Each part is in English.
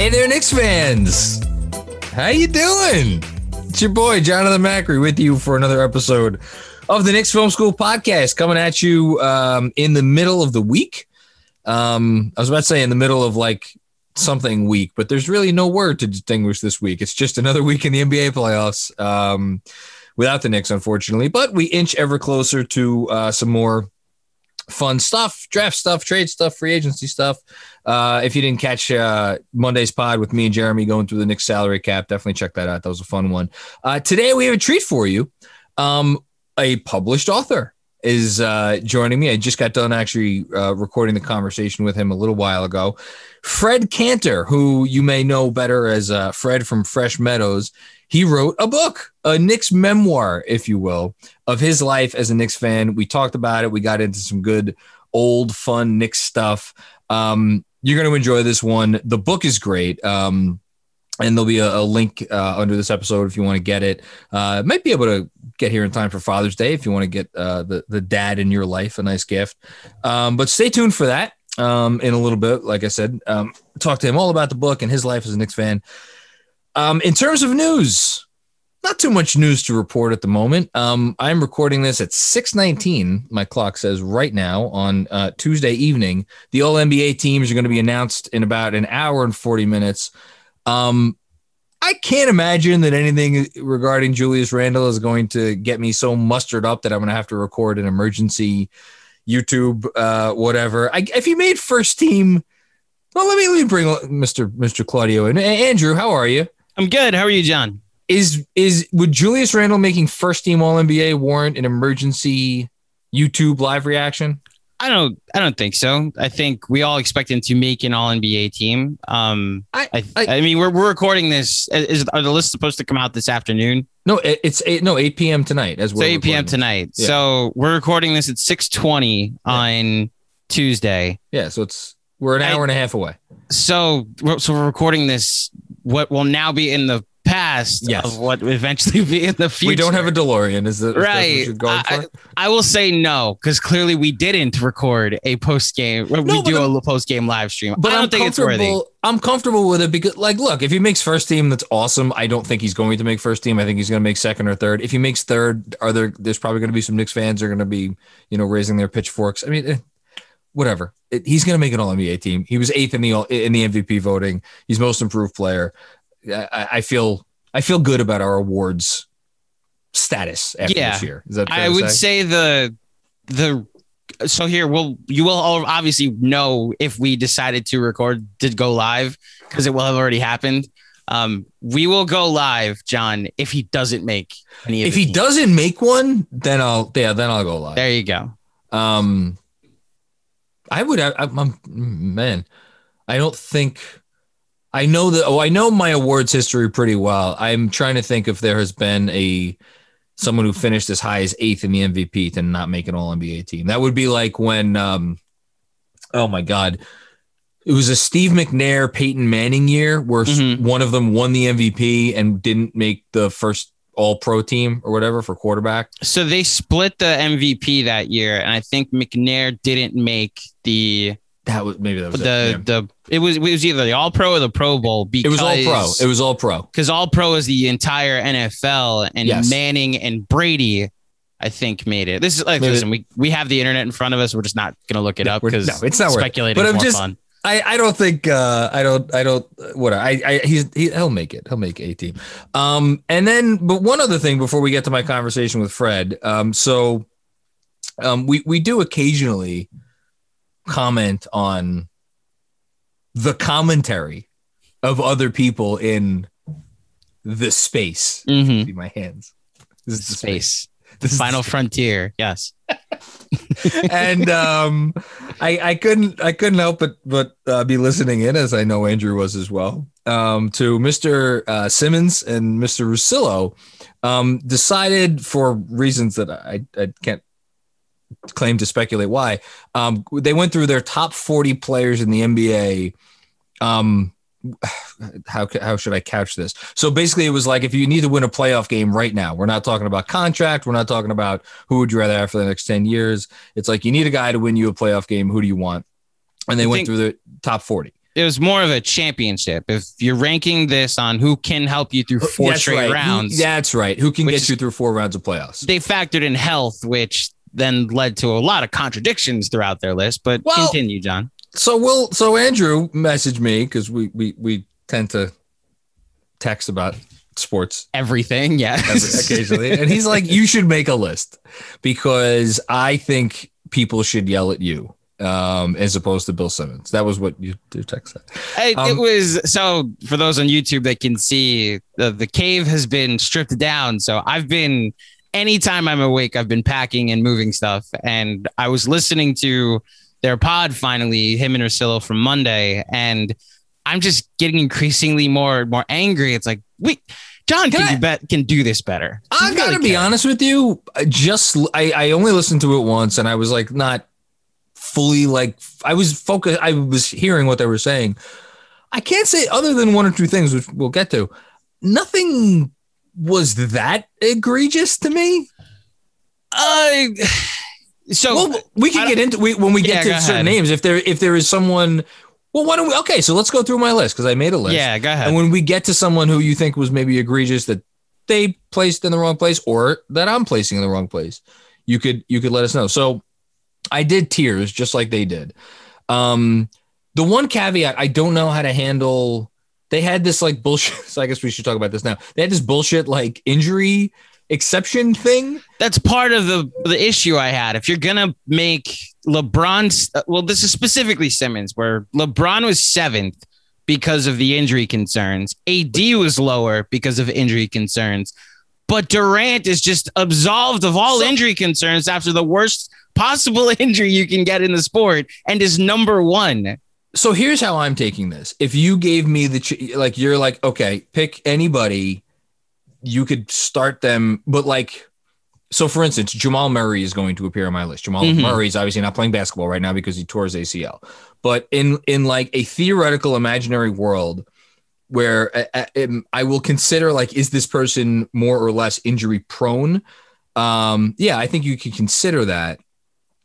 Hey there, Knicks fans. How you doing? It's your boy Jonathan Macri with you for another episode of the Knicks Film School podcast, coming at you um, in the middle of the week. Um, I was about to say in the middle of like something week, but there's really no word to distinguish this week. It's just another week in the NBA playoffs um, without the Knicks, unfortunately. But we inch ever closer to uh, some more fun stuff, draft stuff, trade stuff, free agency stuff. Uh, if you didn't catch uh, Monday's pod with me and Jeremy going through the Knicks salary cap, definitely check that out. That was a fun one. Uh, today we have a treat for you. Um, a published author is uh, joining me. I just got done actually uh, recording the conversation with him a little while ago. Fred Cantor, who you may know better as uh, Fred from Fresh Meadows, he wrote a book, a Knicks memoir, if you will, of his life as a Knicks fan. We talked about it. We got into some good old fun Knicks stuff. Um, you're going to enjoy this one. The book is great. Um, and there'll be a, a link uh, under this episode if you want to get it. Uh, might be able to get here in time for Father's Day if you want to get uh, the the dad in your life a nice gift. Um, but stay tuned for that um, in a little bit. Like I said, um, talk to him all about the book and his life as a Knicks fan. Um, in terms of news, not too much news to report at the moment. Um, I'm recording this at 6:19. My clock says right now on uh, Tuesday evening. The All NBA teams are going to be announced in about an hour and 40 minutes. Um, I can't imagine that anything regarding Julius Randle is going to get me so mustered up that I'm going to have to record an emergency YouTube, uh, whatever. I, if he made first team, well, let me let me bring Mr. Mr. Claudio in. Andrew, how are you? I'm good. How are you, John? Is is would Julius Randle making first team All NBA warrant an emergency YouTube live reaction? I don't. I don't think so. I think we all expect him to make an All NBA team. Um, I, I, I, I mean, we're, we're recording this. Is are the list supposed to come out this afternoon? No, it's eight. No, eight p.m. tonight. As well. So eight p.m. tonight. Yeah. So we're recording this at six twenty yeah. on Tuesday. Yeah. So it's we're an hour and a half away. So so we're recording this. What will now be in the past yes. of what eventually be in the future. We don't have a DeLorean, is it? Right. I, I, will say no, because clearly we didn't record a post game. No, we do the, a post game live stream. But I don't I'm think it's worthy. I'm comfortable with it because, like, look, if he makes first team, that's awesome. I don't think he's going to make first team. I think he's going to make second or third. If he makes third, are there? There's probably going to be some Knicks fans are going to be, you know, raising their pitchforks. I mean. Eh, whatever. It, he's going to make an All NBA team. He was eighth in the in the MVP voting. He's most improved player. I, I feel I feel good about our awards status after yeah. this year. Is that I would say? say the the so here we'll you will obviously know if we decided to record to go live because it will have already happened. Um, we will go live, John, if he doesn't make any. if he teams. doesn't make one, then I'll yeah, then I'll go live. There you go. Um, I would. I, I'm man. I don't think I know that. Oh, I know my awards history pretty well. I'm trying to think if there has been a someone who finished as high as eighth in the MVP to not make an All NBA team. That would be like when, um, oh my God, it was a Steve McNair, Peyton Manning year where Mhm. one of them won the MVP and didn't make the first all pro team or whatever for quarterback. So they split the MVP that year, and I think McNair didn't make the That was maybe that was the it. yeah. the it was it was either the All Pro or the Pro Bowl Because, It was all pro. It was all pro. because All Pro is the entire NFL, and Yes. Manning and Brady, I think, made it. This is like Maybe- listen, we we have the internet in front of us. We're just not gonna look it up because no, it's not it. speculating But I'm more just- fun. I, I don't think uh, I don't I don't what I, I he's he, he'll make it he'll make a team um and then but one other thing before we get to my conversation with Fred um so um we we do occasionally comment on the commentary of other people in the space hmm see my hands this is the Space, This is the Final Frontier. Yes. and um, I, I couldn't I couldn't help but but uh, be listening in as I know Andrew was as well um, to Mr. Uh, Simmons and Mr. Russillo um, decided for reasons that I, I can't claim to speculate why um, they went through their top 40 players in the NBA um, how how should I couch this? So basically, it was like if you need to win a playoff game right now, we're not talking about contract, we're not talking about who would you rather have for the next ten years. It's like you need a guy to win you a playoff game. Who do you want? And they I went through the top forty. It was more of a championship. If you're ranking this on who can help you through four That's straight right. Who- rounds, that's right. Who can get you through four rounds of playoffs? they factored in health, which then led to a lot of contradictions throughout their list. But Well- continue, John. So we'll so Andrew messaged me because we we we tend to text about sports Everything, yeah. every, occasionally. And he's like, you should make a list because I think people should yell at you um, as opposed to Bill Simmons. That was what you, your text said. It, Um, it was so for those on YouTube that can see the, the cave has been stripped down. So I've been anytime I'm awake, I've been packing and moving stuff. And I was listening to their pod finally, him and Russillo from Monday, and I'm just getting increasingly more more angry. It's like, wait, John Can can, I- do bet can do this better. I He gotta really be honest with you. I just I, I only listened to it once, and I was like not fully like I was focused. I was hearing what they were saying. I can't say other than one or two things, which we'll get to. Nothing was that egregious to me. Uh, so well, we can get into we, when we get Yeah, to certain ahead. names. If there if there is someone, well, why don't we? Okay, so let's go through my list because I made a list. yeah, go ahead. And when we get to someone who you think was maybe egregious that they placed in the wrong place or that I'm placing in the wrong place, you could you could let us know. So I did tiers just like they did. Um, the one caveat I don't know how to handle. They had this like bullshit. So I guess we should talk about this now. They had this bullshit like injury exception thing. that's part of the the issue I had. If you're gonna make LeBron's, uh, well, this is specifically Simmons, where LeBron was seventh because of the injury concerns. AD was lower because of injury concerns, but Durant is just absolved of all So- injury concerns after the worst possible injury you can get in the sport, and is number one. So here's how I'm taking this. If you gave me the ch- like, you're like, okay, pick anybody, you could start them, but like, so for instance, Jamal Murray is going to appear on my list. Jamal Mhm. Murray is obviously not playing basketball right now because he tore his ACL. But in in like a theoretical imaginary world where uh, uh, um, I will consider like, is this person more or less injury prone? Um, yeah, I think you could consider that.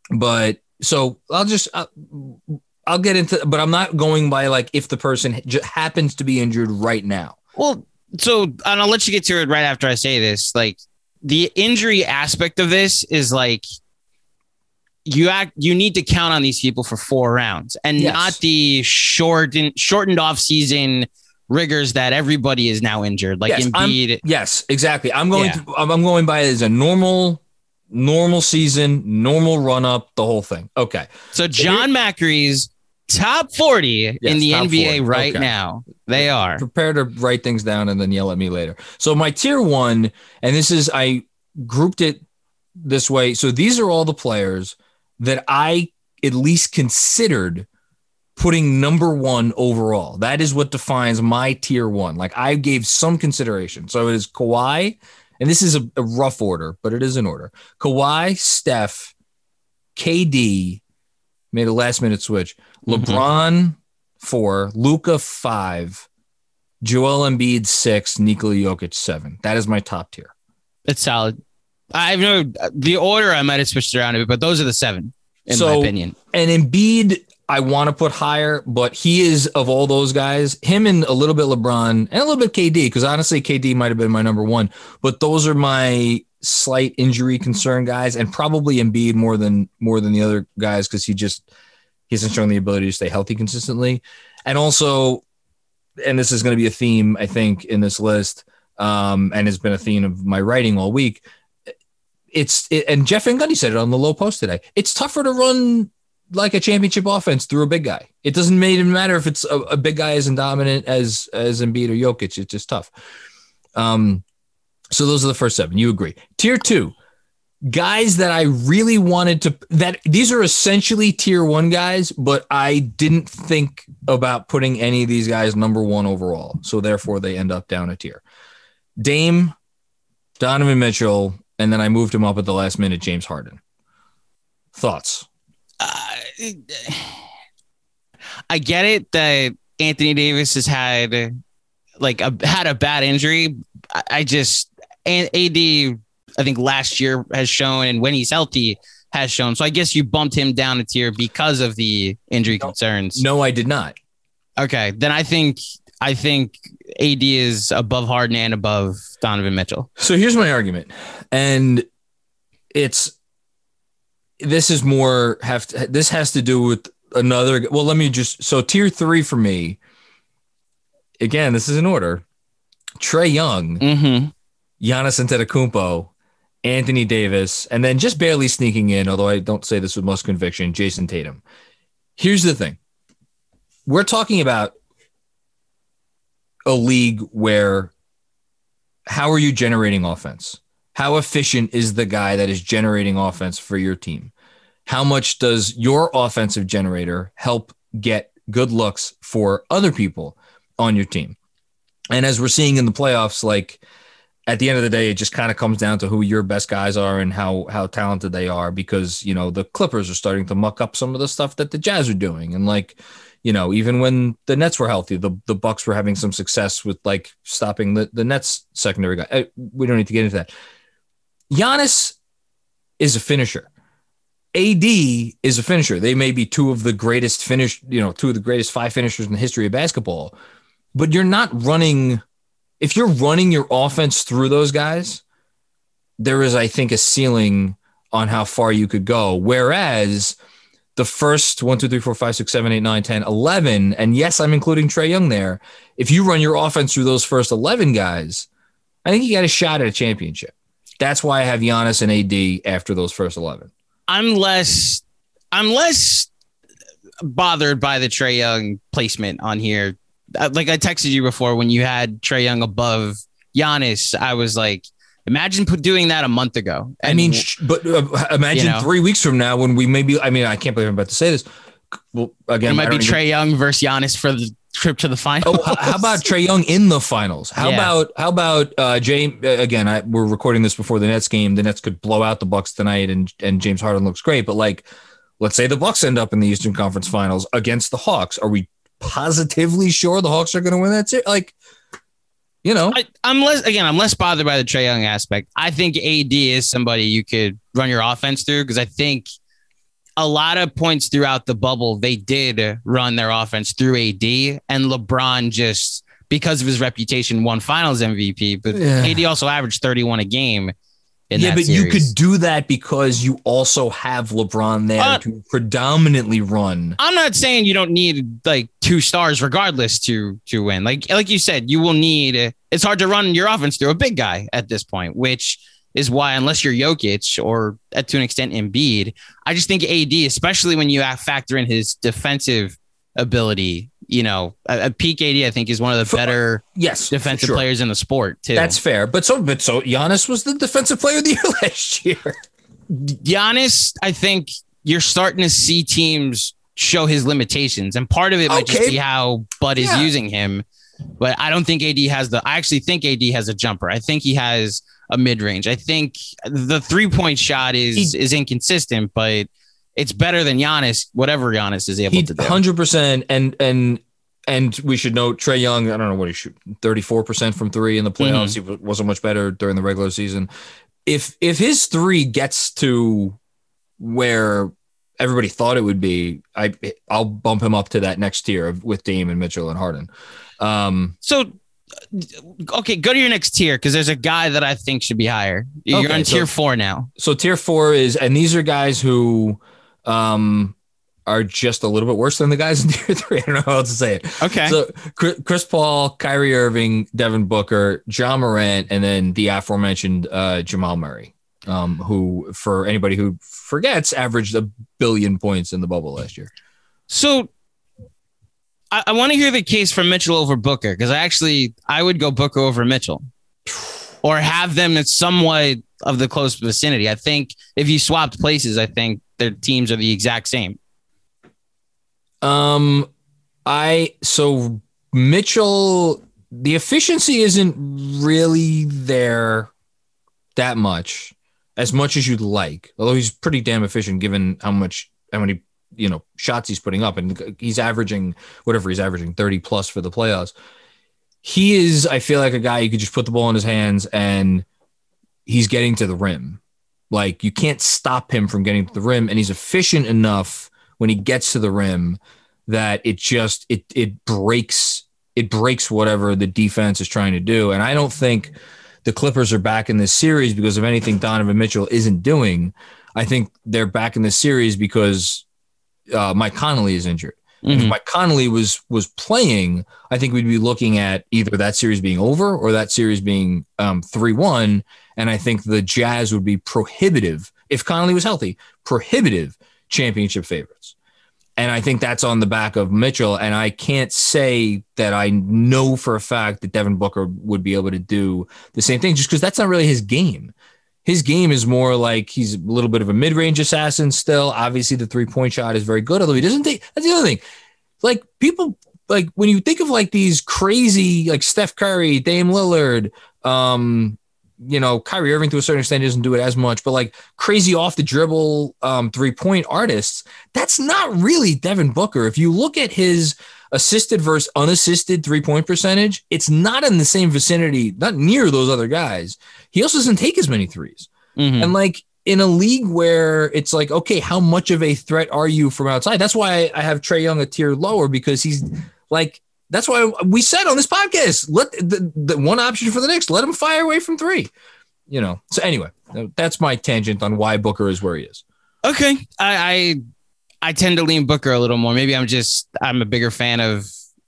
But so I'll just. Uh, I'll get into, but I'm not going by like if the person j- happens to be injured right now. Well, so and I'll let you get to it right after I say this. Like the injury aspect of this is like you act you need to count on these people for four rounds and Yes. not the shortened shortened off season rigors that everybody is now injured. Like Yes, I'm- Yes, exactly. I'm going. Yeah. To, I'm going by it as a normal, normal season, normal run up, the whole thing. Okay. So John Macri's top 40 Yes, in the NBA 40. right Okay. now. They are. Prepare to write things down and then yell at me later. So my tier one, and this is I grouped it this way. So these are all the players that I at least considered putting number one overall. That is what defines my tier one. Like I gave some consideration. So it is Kawhi, and this is a, a rough order, but it is in order. Kawhi, Steph, KD, made a last minute switch. Mhm. LeBron, four, Luka five, Joel Embiid six, Nikola Jokic seven. That is my top tier. It's solid. I've know the order I might have switched around a bit, but those are the seven, in So- my opinion. And Embiid, I want to put higher, but he is of all those guys, him and a little bit LeBron and a little bit KD, because honestly, KD might have been my number one. But those are my slight injury concern guys, and probably Embiid more than more than the other guys because he just he hasn't shown the ability to stay healthy consistently. And also, and this is going to be a theme, I think, in this list, um, and has been a theme of my writing all week. It's it, and Jeff Van Gundy said it on the Lowe Post today. It's tougher to run like a championship offense through a big guy. It doesn't even matter if it's a, a big guy as dominant as as Embiid or Jokic. It's just tough. Um, so those are the first seven. You agree? Tier two, guys that I really wanted to. That these are essentially tier one guys, but I didn't think about putting any of these guys number one overall. So therefore, they end up down a tier. Dame, Donovan Mitchell, and then I moved him up at the last minute. James Harden. Thoughts? Uh, I get it that Anthony Davis has had like a had a bad injury. I, I just and AD I think last year has shown and when he's healthy has shown. So I guess you bumped him down a tier because of the injury No. concerns. No, I did not. Okay, then I think I think AD is above Harden and above Donovan Mitchell. So here's my argument, and it's this is more have to, this has to do with another. Well, let me just so tier three for me. Again, this is in order. Trae Young, Mm-hmm. Giannis Antetokounmpo, Anthony Davis, and then just barely sneaking in, although I don't say this with most conviction, Jayson Tatum. Here's the thing. We're talking about a league where how are you generating offense? How efficient is the guy that is generating offense for your team? How much does your offensive generator help get good looks for other people on your team? And as we're seeing in the playoffs, like at the end of the day, it just kind of comes down to who your best guys are and how how talented they are. Because you know the Clippers are starting to muck up some of the stuff that the Jazz are doing, and like you know even when the Nets were healthy, the the Bucks were having some success with like stopping the the Nets secondary guy. Uh, We don't need to get into that. Giannis is a finisher. AD is a finisher. They may be two of the greatest finish, you know, two of the greatest five finishers in the history of basketball. But you're not running if you're running your offense through those guys, there is, I think, a ceiling on how far you could go. Whereas the first one, two, three, four, five, six, seven, eight, nine, 10, 11, and yes, I'm including Trae Young there. If you run your offense through those first 11 guys, I think you got a shot at a championship. That's why I have Giannis and AD after those first 11. I'm less I'm less bothered by the Trae Young placement on here. Uh, Like I texted you before when you had Trae Young above Giannis, I was like, imagine put doing that a month ago. I mean, but uh, imagine You know. three weeks from now when we maybe, I mean, I can't believe I'm about to say this. Well, again, it might be Trae Young versus Giannis for the trip to the final. Oh, how about Trae Young in the finals? How Yeah. about how about uh, James? Again, I, we're recording this before the Nets game. The Nets could blow out the Bucks tonight, and and James Harden looks great. But like, let's say the Bucks end up in the Eastern Conference Finals against the Hawks. Are we positively sure the Hawks are going to win that series? Like, you know, I, I'm less again. I'm less bothered by the Trae Young aspect. I think AD is somebody you could run your offense through because I think a lot of points throughout the bubble they did run their offense through AD, and LeBron just because of his reputation won Finals MVP. But Yeah. AD also averaged 31 a game. In yeah, that but you could do that because you also have LeBron there Uh, to predominantly run. I'm not saying you don't need like two stars regardless to to win. Like like you said, you will need. It's hard to run your offense through a big guy at this point, which is why unless you're Jokic or uh, to an extent Embiid, I just think AD, especially when you factor in his defensive ability, you know, a, peak AD I think is one of the For- uh, better Yes, defensive sure. players in the sport too. That's fair. But so, but so Giannis was the defensive player of the year last year. Giannis, I think you're starting to see teams show his limitations, and part of it might just be how Bud is Yeah. using him. But I don't think AD has the. I actually think AD has a jumper. I think he has a mid range. I think the three point shot is He- is inconsistent, but it's better than Giannis. Whatever Giannis is able He to do. hundred percent, and and and we should note Trae Young. I don't know what he shoot, thirty four percent from three in the playoffs. Mm-hmm. He wasn't much better during the regular season. If if his three gets to where everybody thought it would be, I I'll bump him up to that next tier of, with Dame and Mitchell and Harden. Um, So, okay, go to your next tier because there's a guy that I think should be higher. You're Okay, on so- tier four now. so tier four is, and these are guys who um, are just a little bit worse than the guys in tier three. I don't know how else to say it. Okay. So Chris Paul, Kyrie Irving, Devin Booker, Ja Morant, and then the aforementioned uh, Jamal Murray, um, who, for anybody who forgets, averaged a billion points in the bubble last year. So I, I want to hear the case for Mitchell over Booker because I actually I would go Booker over Mitchell, or have them in somewhat of the close vicinity. I think if you swapped places, I think their teams are the exact same. Um, I so Mitchell, the efficiency isn't really there that much, as much as you'd like. Although he's pretty damn efficient given how much how many you know shots he's putting up, and he's averaging whatever he's averaging thirty plus for the playoffs. He is, I feel like a guy you could just put the ball in his hands and he's getting to the rim. Like you can't stop him from getting to the rim, and he's efficient enough when he gets to the rim that it just it it breaks it breaks whatever the defense is trying to do. And I don't think the Clippers are back in this series because of anything Donovan Mitchell isn't doing. I think they're back in this series because uh, Mike Conley is injured. And If. Mike Conley was was playing, I think we'd be looking at either that series being over or that series being um, three one. And I think the Jazz would be prohibitive if Conley was healthy, prohibitive championship favorites. And I think that's on the back of Mitchell. And I can't say that I know for a fact that Devin Booker would be able to do the same thing just because that's not really his game. His game is more like he's a little bit of a mid range assassin still. Obviously, the three point shot is very good, although he doesn't take that's the other thing. Like people, like when you think of like these crazy, like Steph Curry, Dame Lillard, um, you know, Kyrie Irving to a certain extent doesn't do it as much, but like crazy off the dribble um, three point artists, that's not really Devin Booker. If you look at his assisted versus unassisted three point percentage, it's not in the same vicinity, not near those other guys. He also doesn't take as many 3s Mhm. And like in a league where it's like, okay, how much of a threat are you from outside? That's why I have Trae Young a tier lower because he's like, that's why we said on this podcast, let the, the one option for the Knicks, let him fire away from three. You know. So anyway, that's my tangent on why Booker is where he is. Okay, I I, I tend to lean Booker a little more. Maybe I'm just I'm a bigger fan of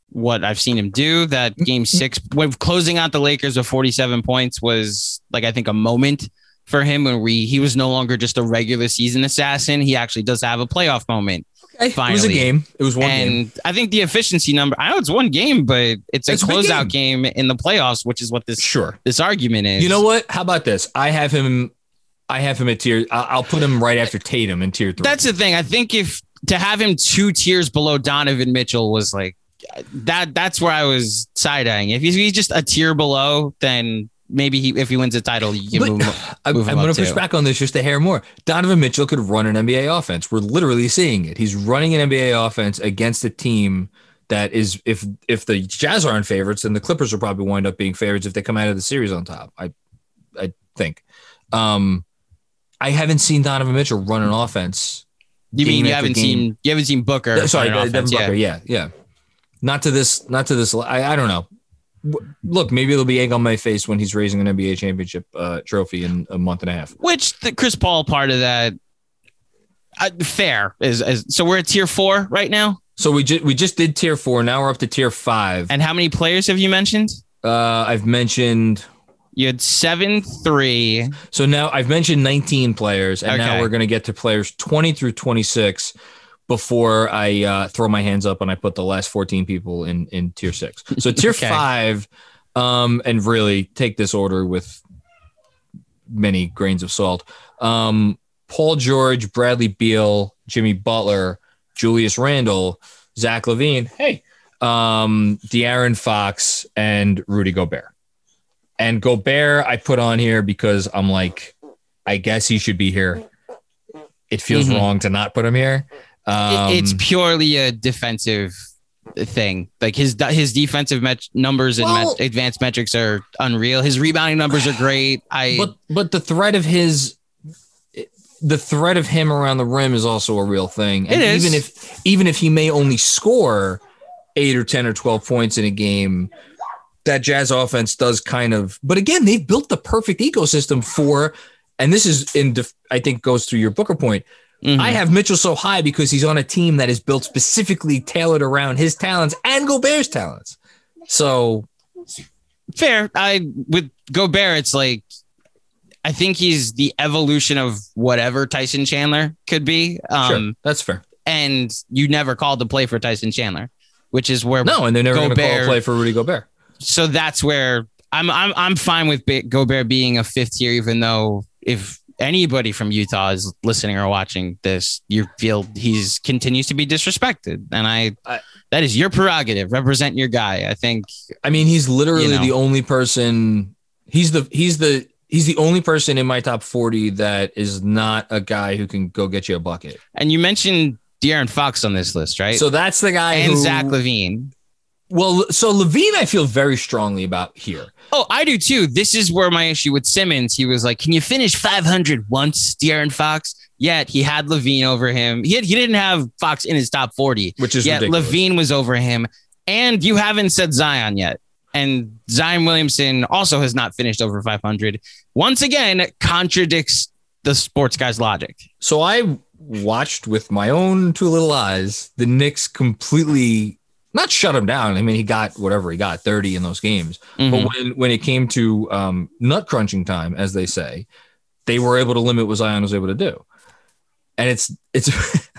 what I've seen him do. That mm-hmm. game six, when closing out the Lakers with 47 points, was like I think a moment for him when we he was no longer just a regular season assassin. He actually does have a playoff moment. Okay. Finally. It was a game. It was one and game. I think the efficiency number, I know it's one game, but it's a It's closeout game. in the playoffs, which is what this Sure. this argument is. You know what? How about this? I have him. I have him at tier. I'll put him right after Tatum in tier three. That's the thing. I think if to have him two tiers below Donovan Mitchell was like that. That's where I was side eyeing. If he's, he's just a tier below, then maybe he, if he wins a title, you can But- move. I'm, move I'm going to push back on this just a hair more. Donovan Mitchell could run an NBA offense. We're literally seeing it. He's running an NBA offense against a team that is if if the Jazz aren't favorites, then the Clippers will probably wind up being favorites if they come out of the series on top. I I think. Um, I haven't seen Donovan Mitchell run an offense. You mean you haven't game. seen you haven't seen Booker? Uh, Sorry, Devin offense, Booker. Yeah, yeah. Not to this. Not to this. I, I don't know. Look, maybe it'll be egg on my face when he's raising an NBA championship uh, trophy in a month and a half. Which the Chris Paul part of that. Uh, fair is, is so we're at tier four right now. So we just we just did tier four. Now we're up to tier five. And how many players have you mentioned? Uh, I've mentioned You had seven, three. so now I've mentioned 19 players, and now we're going to get to players 20 through 26 before I uh, throw my hands up and I put the last 14 people in in tier six. So tier Okay. five, um, and really take this order with many grains of salt. Um, Paul George, Bradley Beal, Jimmy Butler, Julius Randle, Zach LaVine, hey, um, De'Aaron Fox, and Rudy Gobert. And Gobert, I put on here because I'm like, I guess he should be here. It feels Mhm. wrong to not put him here. Um, it's purely a defensive thing. Like his his defensive met- numbers and Well- met- advanced metrics are unreal. His rebounding numbers are great. I But but the threat of his the threat of him around the rim is also a real thing. And It is. even if even if he may only score eight or ten or twelve points in a game, that Jazz offense does kind of. But again, they've built the perfect ecosystem for, and this is in def- I think goes through your Booker point. Mhm. I have Mitchell so high because he's on a team that is built specifically tailored around his talents and Gobert's talents. So fair. I with Gobert, it's like I think he's the evolution of whatever Tyson Chandler could be. Um, sure, that's fair. and you never called to play for Tyson Chandler, which is where No, and they're never going to call a Gobert- play for Rudy Gobert. So that's where I'm I'm I'm fine with Gobert being a fifth tier, even though if anybody from Utah is listening or watching this, you feel he's continues to be disrespected, and I, I- that is your prerogative. Represent your guy. I think I mean, he's literally You know. the only person. He's the he's the he's the only person in my top forty that is not a guy who can go get you a bucket. And you mentioned De'Aaron Fox on this list, right? So that's the guy. and who, Zach LaVine. Well, so LaVine, I feel very strongly about here. Oh, I do too. This is where my issue with Simmons. He was like, "Can you finish 500 once, De'Aaron Fox?" Yet he had LaVine over him. He had, he didn't have Fox in his top 40. Which is Yet ridiculous. LaVine was over him, and you haven't said Zion yet. And Zion Williamson also has not finished over 500. Once again, contradicts the sports guy's logic. So I watched with my own two little eyes the Knicks completely not shut him down. I mean, he got whatever he got, 30 in those games. Mhm. But when when it came to um, nut crunching time, as they say, they were able to limit what Zion was able to do. And it's it's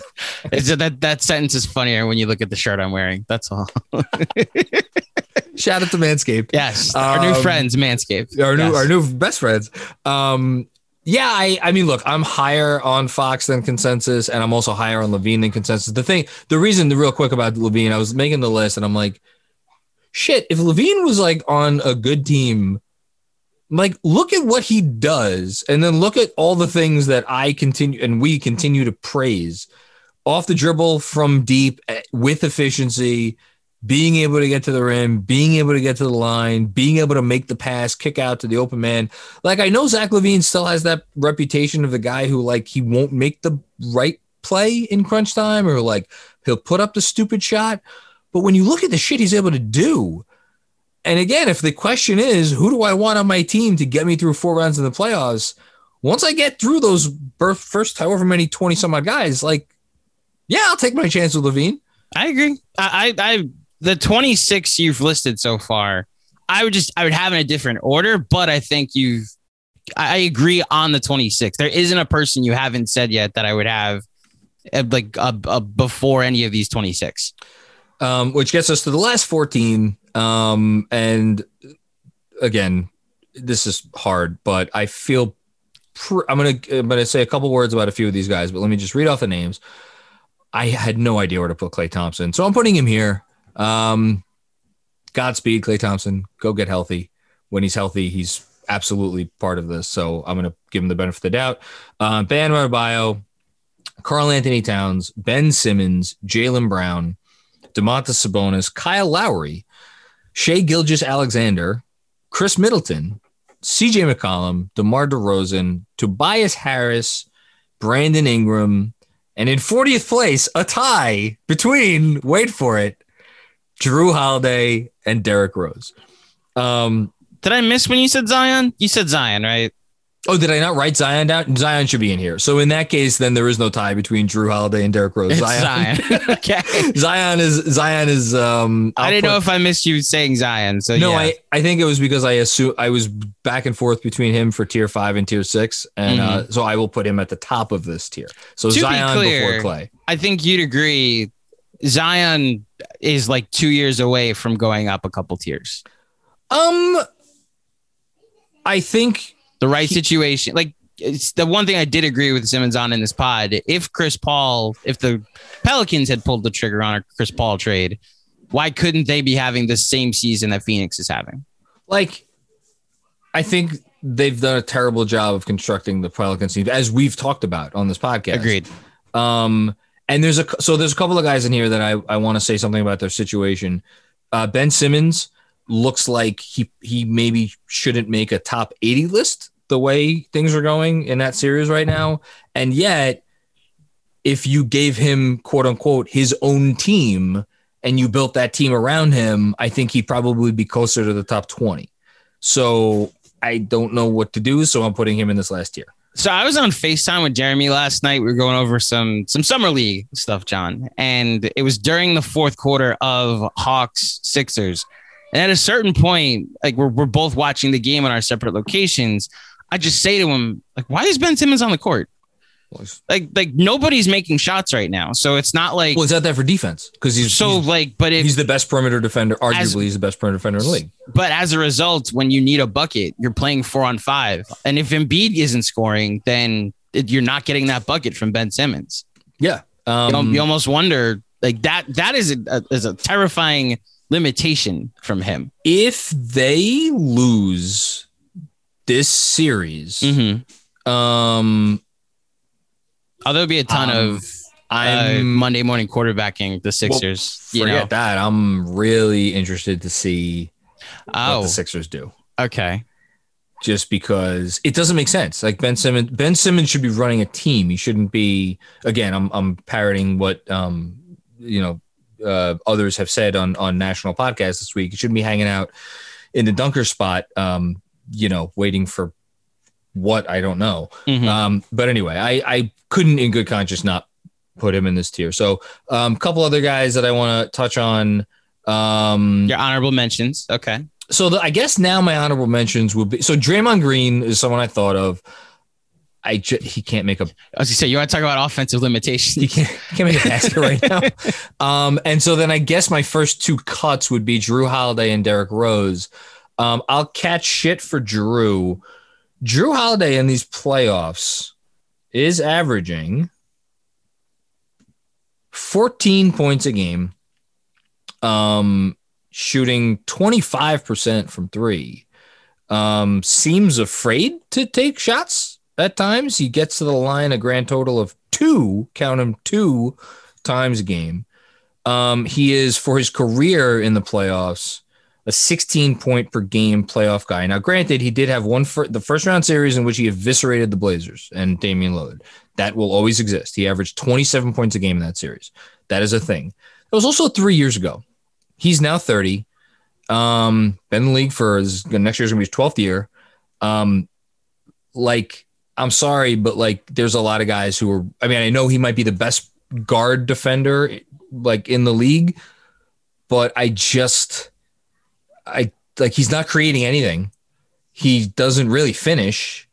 It's- that that sentence is funnier when you look at the shirt I'm wearing. That's all. shout out to Manscaped, Yes, our new Um, friends, Manscaped. our new Yes. our new best friends. Um, yeah, I I mean, look, I'm higher on Fox than consensus, and I'm also higher on LaVine than consensus. The thing, the reason, the real quick about LaVine, I was making the list, and I'm like, shit, if LaVine was like on a good team. Like, look at what he does, and then look at all the things that I continue and we continue to praise off the dribble from deep eh, with efficiency, being able to get to the rim, being able to get to the line, being able to make the pass, kick out to the open man. Like I know Zach LaVine still has that reputation of the guy who like he won't make the right play in crunch time or like he'll put up the stupid shot. But when you look at the shit he's able to do, and again, if the question is who do I want on my team to get me through four rounds in the playoffs, once I get through those first however many 20 some odd guys, like, yeah, I'll take my chance with LaVine. I agree. I, I, I, the 26 you've listed so far, I would just, I would have in a different order, but I think you've, I agree on the 26. There isn't a person you haven't said yet that I would have uh, like a, uh, before any of these 26. um, which gets us to the last 14. Um, and again, this is hard, but I feel pr- I'm gonna I'm gonna say a couple words about a few of these guys, but let me just read off the names. I had no idea where to put Klay Thompson, so I'm putting him here. Um, Godspeed, Klay Thompson. Go get healthy. When he's healthy, he's absolutely part of this. So I'm gonna give him the benefit of the doubt. Uh, Bam Adebayo, Karl-Anthony Towns, Ben Simmons, Jaylen Brown, Domantas Sabonis, Kyle Lowry, Shea Gilgis Alexander, Khris Middleton, CJ McCollum, DeMar DeRozan, Tobias Harris, Brandon Ingram, and in 40th place, a tie between, wait for it, Jrue Holiday and Derrick Rose. Um, Did I miss when you said Zion? You said Zion, right? oh, did I not write Zion down? Zion should be in here. So in that case, then there is no tie between Jrue Holiday and Derrick Rose. It's Zion. okay. Zion is Zion is um I didn't put- know if I missed you saying Zion. So no, yeah. I, I think it was because I assume I was back and forth between him for tier five and tier six, and uh, so I will put him at the top of this tier. So Mm-hmm. To be Zion clear, before Klay. I think you'd agree. Zion is like two years away from going up a couple tiers. Um, I think The right He- situation, like it's the one thing I did agree with Simmons on in this pod. If Chris Paul, if the Pelicans had pulled the trigger on a Chris Paul trade, why couldn't they be having the same season that Phoenix is having? like I think they've done a terrible job of constructing the Pelicans team, as we've talked about on this podcast. Agreed. Um, And there's a so there's a couple of guys in here that I, I want to say something about their situation. Uh, ben Simmons looks like he he maybe shouldn't make a top 80 list the way things are going in that series right now. And yet, if you gave him quote unquote his own team and you built that team around him, I think he'd probably be closer to the top 20. So I don't know what to do. So I'm putting him in this last year. So I was on FaceTime with Jeremy last night. We were going over some some summer league stuff, John, and it was during the fourth quarter of Hawks Sixers. And at a certain point, like we're we're both watching the game in our separate locations. I just say to him, like, why is Ben Simmons on the court? Like, like nobody's making shots right now, so it's not like. Well, is that that for defense? Because he's so he's, like, but if, he's the best perimeter defender. Arguably, As- he's the best perimeter defender in the league. But as a result, when you need a bucket, you're playing four on five, and if Embiid isn't scoring, then it- you're not getting that bucket from Ben Simmons. Yeah. You, Um, al- you almost wonder like that. That is a, is a terrifying limitation from him. if they lose this series, Mm-hmm. um, Oh, there'll be a ton Um, of uh, I'm Monday morning quarterbacking the Sixers. you forget know, that. I'm really interested to see what oh, the Sixers do. okay. just because it doesn't make sense. Like Ben Simmons, Ben Simmons should be running a team. He shouldn't be. Again, I'm I'm parroting what um you know uh, others have said on on national podcasts this week. He shouldn't be hanging out in the dunker spot. Um, you know, waiting for what I don't know. Mhm. Um, but anyway, I I couldn't in good conscience not put him in this tier. So um, a couple other guys that I want to touch on. Um, Your honorable mentions. Okay. so the, I guess now my honorable mentions would be so Draymond Green is someone I thought of. I ju- he can't make a As you say, you want to talk about offensive limitations. he can't, he can't make a basket right now. Um, and so then I guess my first two cuts would be Jrue Holiday and Derrick Rose. Um, I'll catch shit for Jrue. Jrue Holiday in these playoffs is averaging 14 points a game, um, shooting 25% from three. Um, seems afraid to take shots at times. He gets to the line a grand total of two, count him two times a game. Um, he is for his career in the playoffs a 16 point per game playoff guy. Now, granted, he did have one for the first round series in which he eviscerated the Blazers and Damian Lillard. That will always exist. He averaged 27 points a game in that series. That is a thing. That was also three years ago. He's now 30. Um, been in the league for his, next year's gonna be his 12th year. Um, like, I'm sorry, but like, there's a lot of guys who are. I mean, I know he might be the best guard defender like in the league, but I just, I like he's not creating anything. He doesn't really finish.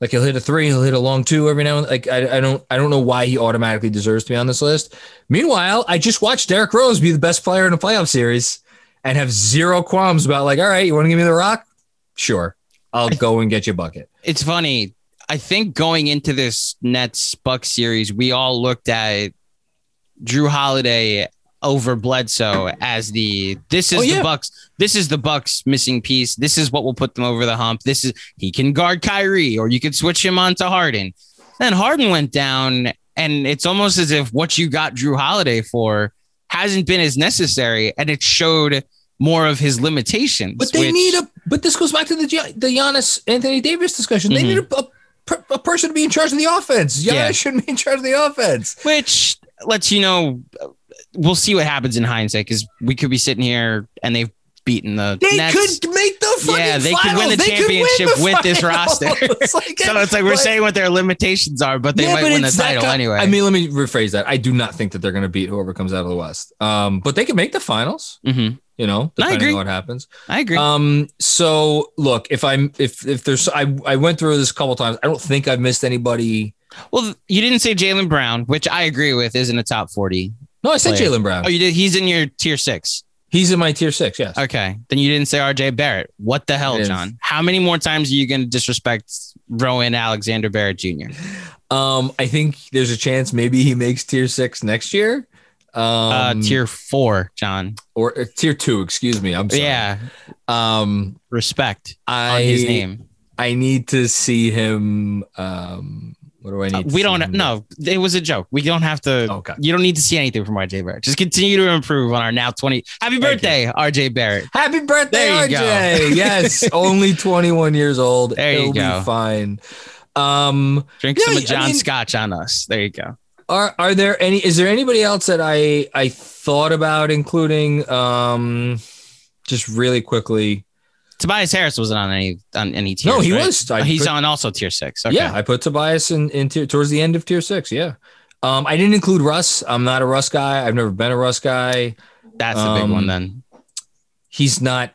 Like he'll hit a three, he'll hit a long two every now and like I, I don't I don't know why he automatically deserves to be on this list. Meanwhile, I just watched Derrick Rose be the best player in a playoff series and have zero qualms about like, all right, you want to give me the rock? Sure. I'll go and get you a bucket. it's funny. I think going into this Nets Bucks series, we all looked at Jrue Holiday over Bledsoe as the this is Oh, yeah. the Bucks. This is the Bucks missing piece. This is what will put them over the hump. This is he can guard Kyrie, or you could switch him on to Harden. Then Harden went down, and it's almost as if what you got Jrue Holiday for hasn't been as necessary, and it showed more of his limitations. But they which- need a. But this goes back to the the Giannis Anthony Davis discussion. They Mhm. need a, a, a person to be in charge of the offense. Giannis Yeah. shouldn't be in charge of the offense. which lets you know we'll see what happens in hindsight because we could be sitting here and they've beaten the They Nets. could make the fucking Yeah, they could win the They could win championship the with this roster. It's like- so it's like we're but- saying what their limitations are, but they Yeah, might but win the title kind- anyway. I mean, let me rephrase that. I do not think that they're going to beat whoever comes out of the West. Um, but they can make the finals. Mhm. You know, I depending agree. on what happens. I agree. Um, so look, if I'm if if there's I I went through this a couple times. I don't think I've missed anybody. well, you didn't say Jaylen Brown, which I agree with, isn't a top forty. No, I said Player. Jaylen Brown. Oh, you did. He's in your tier six. He's in my tier six. Yes. Okay, then you didn't say RJ Barrett. What the hell, John? How many more times are you going to disrespect Rowan Alexander Barrett Jr.? Um, I think there's a chance maybe he makes tier six next year. Um, uh, tier four, John. or uh, tier two. Excuse me. I'm sorry. Yeah, Um, respect I on his name. I need to see him um What do I need? we don't. No, it was a joke. We don't have to. Okay. You don't need to see anything from RJ Barrett. Just continue to improve on our now twenty. Happy birthday, RJ Barrett. Happy birthday, you RJ! yes, only 21 years old. There you He'll go. Be fine. Um, Drink Yeah, some of John mean- Scotch on us. There you go. are are there any? Is there anybody else that I I thought about including? Um, just really quickly. Tobias Harris wasn't on any on any tier. No, he right? was. I Oh, He's put- on also tier six. Okay. Yeah, I put Tobias in, in tier, towards the end of tier six. Yeah. Um, I didn't include Russ. I'm not a Russ guy. I've never been a Russ guy. that's the big Um, one then. He's not.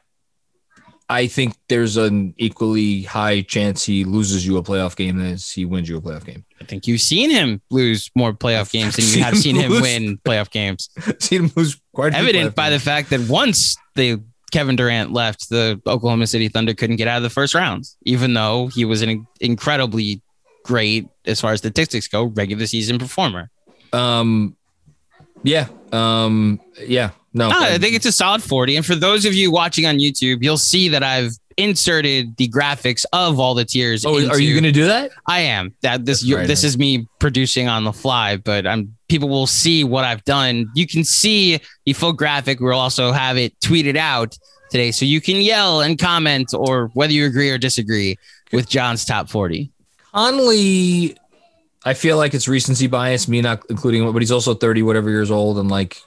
I think there's an equally high chance he loses you a playoff game as he wins you a playoff game. I think you've seen him lose more playoff games than you seen have him seen him win playoff games. Seen him lose quite Evident by the fact that once the Kevin Durant left, the Oklahoma City Thunder couldn't get out of the first round, even though he was an incredibly great, as far as statistics go, regular season performer. Um, yeah. Um, yeah. No, Ah, I think it's a solid 40. And for those of you watching on YouTube, you'll see that I've inserted the graphics of all the tiers. Oh, are you going to do that? I am. That this you, Right this is me producing on the fly, but I'm people will see what I've done. You can see the full graphic. We'll also have it tweeted out today, so you can yell and comment or whether you agree or disagree with John's top 40. Conley, I feel like it's recency bias, me not including him, but he's also 30, whatever years old. And like,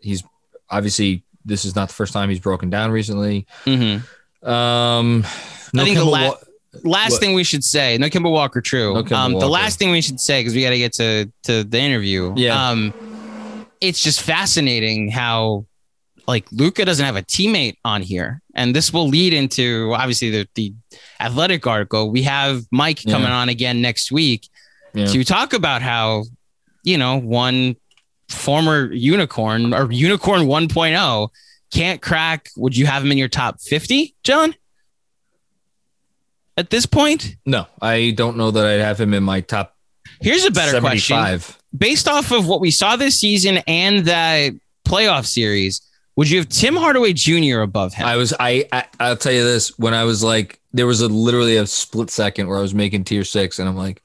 he's obviously, this is not the first time he's broken down recently. hmm Um, no I think the Kemba la- Wa- Last What? thing we should say, no Kemba Walker, true. No um, the last thing we should say because we got to get to to the interview. Yeah. Um, it's just fascinating how like Luka doesn't have a teammate on here, and this will lead into obviously the the athletic article. We have Mike Yeah. coming on again next week Yeah. to talk about how you know one former unicorn or unicorn 1.0 can't crack. Would you have him in your top 50, John? At this point, no, I don't know that I'd have him in my top here's a better question. Based off of what we saw this season and that playoff series, would you have Tim Hardaway Jr. above him? I was, I, I, I'll tell you this when I was like, there was a literally a split second where I was making tier six and I'm like,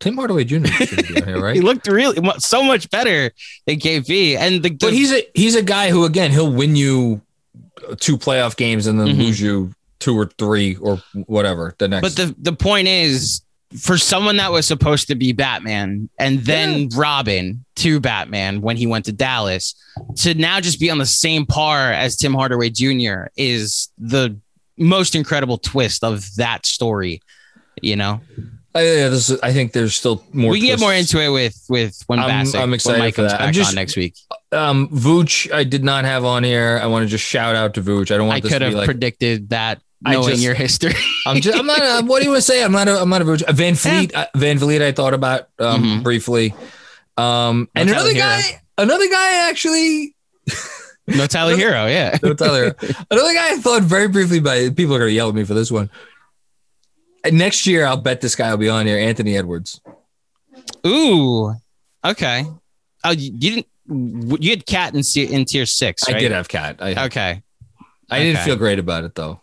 Tim Hardaway Jr. should be here, right? he looked really so much better than KP. And the, the But he's a he's a guy who again he'll win you two playoff games and then Mhm. lose you two or three or whatever the next. But the the point is, for someone that was supposed to be Batman and then Robin to Batman when he went to Dallas, to now just be on the same par as Tim Hardaway Jr. is the most incredible twist of that story. You know, I, yeah, this is, I think there's still more. we can get more into it with with when I'm- Bassett, I'm excited when Mike for that. I'm just- on next week. Um, Vooch, I did not have on here. I want to just shout out to Vooch. I don't want I this could have like predicted that knowing just- your history. I'm just I'm not. A, what do you want to say? I'm not. A, I'm not a Vooch. Uh, VanVleet. Uh, VanVleet. I thought about um, Mhm. briefly. Um, and No Tyler another Hero. guy. Another guy actually. no Tyler Herro, yeah. No Tyler. Another guy I thought very briefly by people are gonna yell at me for this one. Next year, I'll bet this guy will be on here. Anthony Edwards. Ooh, okay. Oh, you didn't. You had cat in, in tier six, right? I did have cat. I, Okay. I didn't okay. feel great about it though.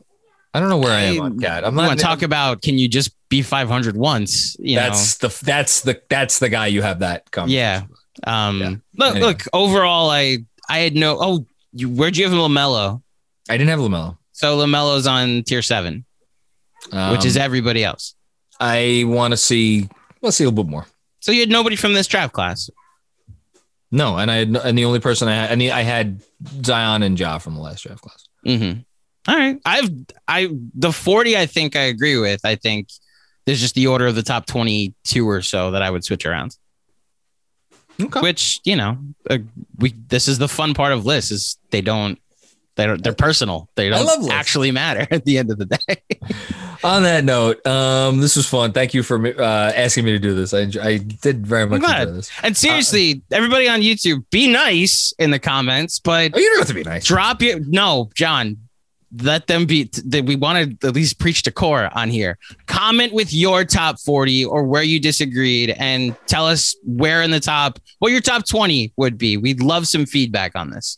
I don't know where I, am on cat. I'm not want to talk about can you just be 500 once? You That's the that's the that's the guy you have that know. conversation. Yeah. Um. Yeah. Look, Anyway. look. Overall, I I had no. Oh, you, where'd you have LaMelo? I didn't have LaMelo, So LaMelo's on tier seven, which is Um, everybody else. I want to see. Let's see a little bit more. So you had nobody from this draft class. No, and I had, and the only person I had, I had Zion and Ja from the last draft class. Mm-hmm. All right. I've I the 40 I think I agree with. I think there's just the order of the top 22 or so that I would switch around. Okay. Which, you know, uh, we this is the fun part of lists is they don't they don't they're personal. They don't actually matter at the end of the day. On that note, um, this was fun. Thank you for uh, asking me to do this. I enjoy, I did very much enjoy this. and seriously, everybody on YouTube, be nice in the comments, but Oh, you don't have to be nice. drop your no, John. Let them be. That we want to at least preach to core on here. Comment with your top forty or where you disagreed, and tell us where in the top, what your top twenty would be. We'd love some feedback on this.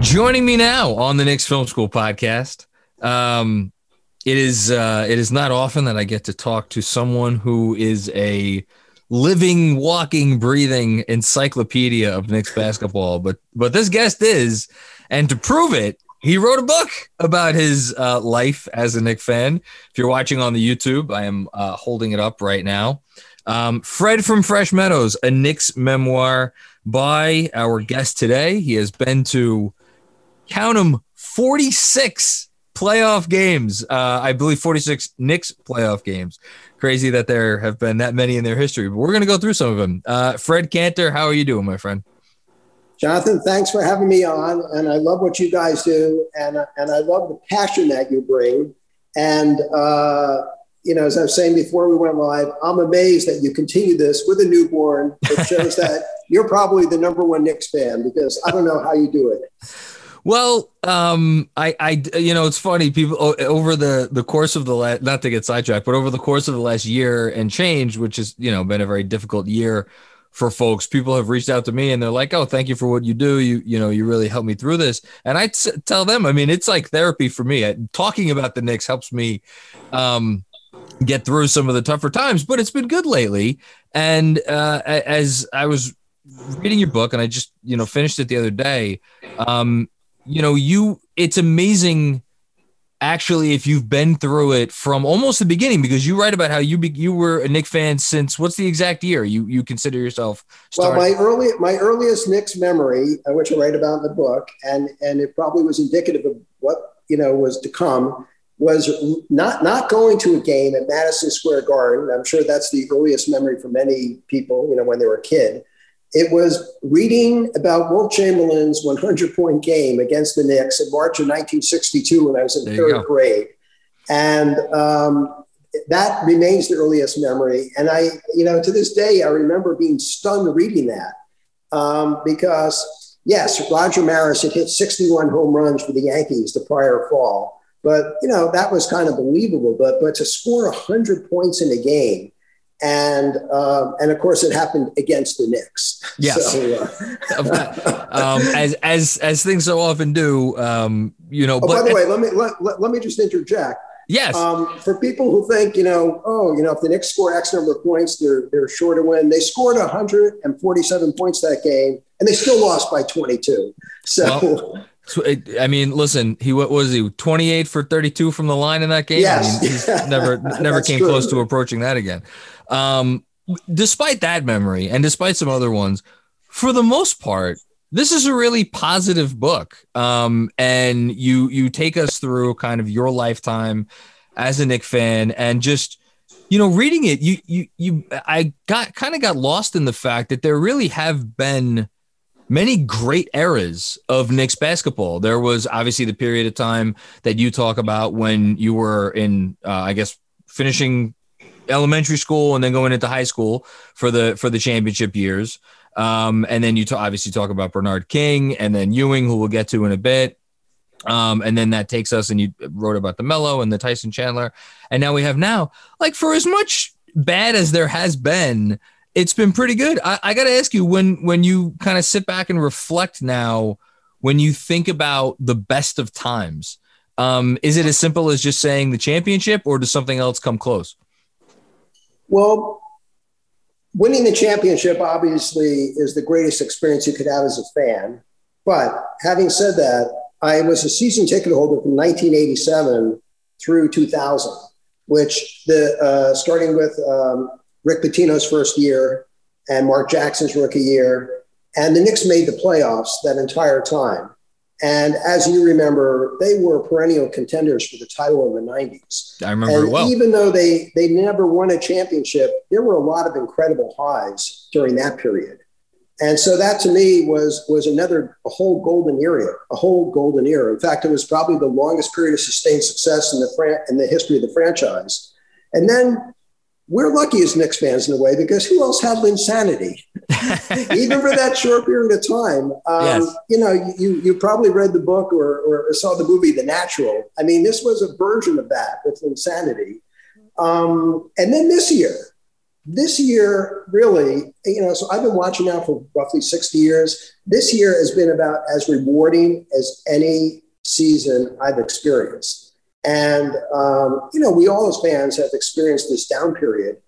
Joining me now on the Knicks Film School podcast. Um, it is uh, it is not often that I get to talk to someone who is a living, walking, breathing encyclopedia of Knicks basketball, but but this guest is, and to prove it, he wrote a book about his uh, life as a Knicks fan. If you're watching on the YouTube, I am uh, holding it up right now. Um, Fred from Fresh Meadows, a Knicks memoir by our guest today. He has been to count them 46 playoff games. Uh, I believe 46 Knicks playoff games. Crazy that there have been that many in their history, but we're going to go through some of them. Uh, Fred Kanter, how are you doing, my friend? Jonathan, thanks for having me on. And I love what you guys do. And, and I love the passion that you bring. And, uh, you know, as I was saying before we went live, I'm amazed that you continue this with a newborn. It shows that you're probably the number one Knicks fan because I don't know how you do it. Well, um, I, I, you know, it's funny. People over the the course of the last, not to get sidetracked, but over the course of the last year and change, which has you know been a very difficult year for folks. People have reached out to me and they're like, "Oh, thank you for what you do. You, you know, you really helped me through this." And I t- tell them, I mean, it's like therapy for me. Talking about the Knicks helps me um, get through some of the tougher times, but it's been good lately. And uh, as I was reading your book, and I just you know finished it the other day. Um, you know, you it's amazing actually if you've been through it from almost the beginning because you write about how you be, you were a Knick fan since what's the exact year you you consider yourself started? well my early my earliest Knicks memory which I write about in the book and and it probably was indicative of what you know was to come was not not going to a game at Madison Square Garden I'm sure that's the earliest memory for many people you know when they were a kid it was reading about Wilt Chamberlain's 100 point game against the Knicks in March of 1962 when I was in there third grade. And um, that remains the earliest memory. And I, you know, to this day, I remember being stunned reading that um, because, yes, Roger Maris had hit 61 home runs for the Yankees the prior fall. But, you know, that was kind of believable. But, but to score 100 points in a game, and um, and of course it happened against the Knicks. Yes, so, uh, um, as as as things so often do. Um, you know. Oh, but, by the way, let me let, let, let me just interject. Yes. Um, for people who think, you know, oh, you know, if the Knicks score X number of points, they're they're sure to win. They scored 147 points that game, and they still lost by 22. So. Well, I mean, listen, he what was he 28 for 32 from the line in that game? Yes. I mean, he's never never came true. close to approaching that again. Um, despite that memory and despite some other ones, for the most part, this is a really positive book. Um, and you you take us through kind of your lifetime as a Knick fan and just you know reading it you you you I got kind of got lost in the fact that there really have been many great eras of Knicks basketball. There was obviously the period of time that you talk about when you were in, uh, I guess, finishing elementary school and then going into high school for the for the championship years. Um, and then you ta- obviously talk about Bernard King and then Ewing, who we'll get to in a bit. Um, and then that takes us and you wrote about the Melo and the Tyson Chandler. And now we have now, like for as much bad as there has been, it's been pretty good. I, I got to ask you when when you kind of sit back and reflect now, when you think about the best of times, um, is it as simple as just saying the championship, or does something else come close? Well, winning the championship obviously is the greatest experience you could have as a fan. But having said that, I was a season ticket holder from 1987 through 2000, which the uh, starting with um, Rick Pitino's first year and Mark Jackson's rookie year, and the Knicks made the playoffs that entire time. And as you remember, they were perennial contenders for the title in the 90s. I remember And well. even though they they never won a championship, there were a lot of incredible highs during that period. And so that to me was was another a whole golden era, a whole golden era. In fact, it was probably the longest period of sustained success in the fran- in the history of the franchise. And then we're lucky as Knicks fans in a way because who else had Linsanity? Even for that short period of time, um, Yes. you know, you you probably read the book or, or saw the movie The Natural. I mean, this was a version of that with Linsanity. Um, and then this year, this year really, you know, so I've been watching now for roughly 60 years. This year has been about as rewarding as any season I've experienced. And, um, you know, we all as fans have experienced this down period.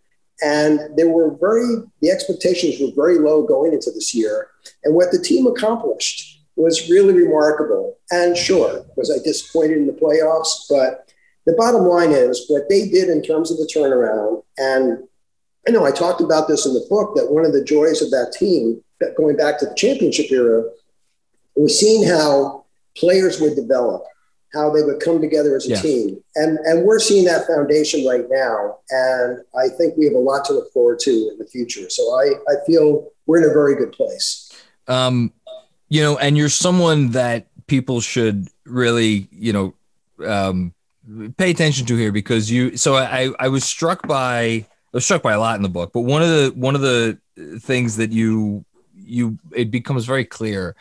And there were very, the expectations were very low going into this year. And what the team accomplished was really remarkable. And sure, was I disappointed in the playoffs? But the bottom line is what they did in terms of the turnaround. And I know I talked about this in the book that one of the joys of that team, going back to the championship era, was seeing how players would develop, how they would come together as a Yeah. team. And, and we're seeing that foundation right now. And I think we have a lot to look forward to in the future. So I, I feel we're in a very good place. um, you know, and you're someone that people should really, you know, um, pay attention to here because you. So I, I was struck by, I was struck by a lot in the book, but one of the one of the things that you you it becomes very clear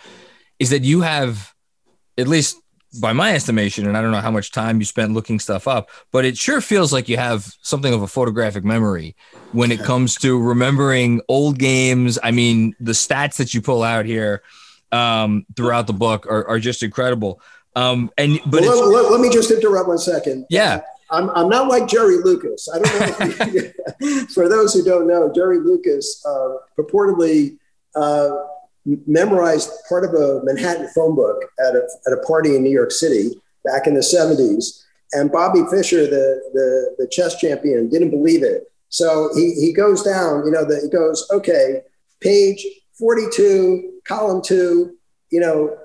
is that you have, at least by my estimation, and I don't know how much time you spent looking stuff up, but it sure feels like you have something of a photographic memory when it comes to remembering old games. I mean, the stats that you pull out here um, throughout the book are, are just incredible. Um, and but Well, let, let- let me just interrupt one second. yeah, I'm, I'm not like Jerry Lucas. I don't know. You, for those who don't know, Jerry Lucas uh, purportedly uh, memorized part of a Manhattan phone book at a, at a party in New York City back in the 70s. And Bobby Fischer, the, the, the chess champion, didn't believe it. So he, he goes down, you know, the, he goes, okay, page 42, column two, you know,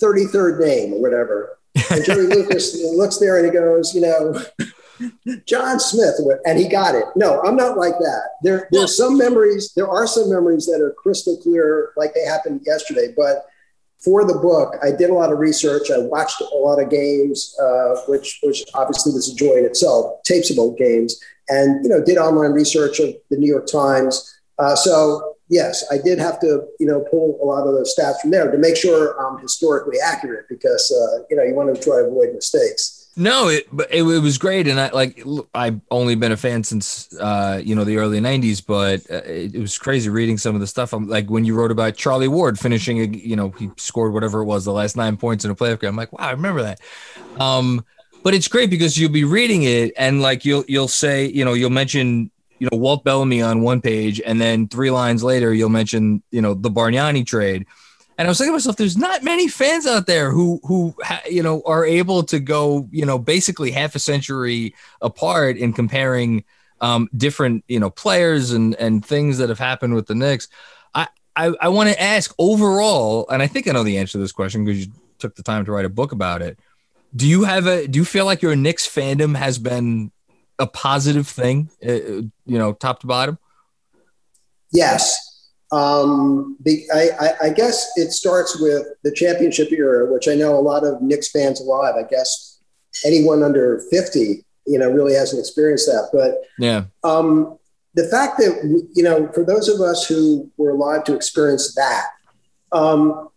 33rd name or whatever. And Jerry Lucas looks there and he goes, you know, John Smith, and he got it. No, I'm not like that. There, there's some memories. There are some memories that are crystal clear, like they happened yesterday. But for the book, I did a lot of research. I watched a lot of games, uh, which, which obviously was a joy in itself. Tapes of old games, and you know, did online research of the New York Times. Uh, so yes, I did have to, you know, pull a lot of those stats from there to make sure I'm historically accurate because uh, you know you want to try to avoid mistakes. No, it it, it was great, and I like I've only been a fan since uh, you know the early '90s, but uh, it, it was crazy reading some of the stuff. I'm like when you wrote about Charlie Ward finishing, you know, he scored whatever it was, the last nine points in a playoff game. I'm like, wow, I remember that. Um, but it's great because you'll be reading it, and like you'll you'll say, you know, you'll mention you know Walt Bellamy on one page, and then three lines later you'll mention you know the Bargnani trade. And I was thinking to myself, there's not many fans out there who who you know are able to go you know basically half a century apart in comparing um, different you know players and and things that have happened with the Knicks. I I, I want to ask overall, and I think I know the answer to this question because you took the time to write a book about it. Do you have a? Do you feel like your Knicks fandom has been a positive thing, uh, you know, top to bottom? Yes. Um, the, I, I, I, guess it starts with the championship era, which I know a lot of Knicks fans alive. I guess anyone under 50, you know, really hasn't experienced that. But yeah, um, the fact that, you know, for those of us who were alive to experience that, um,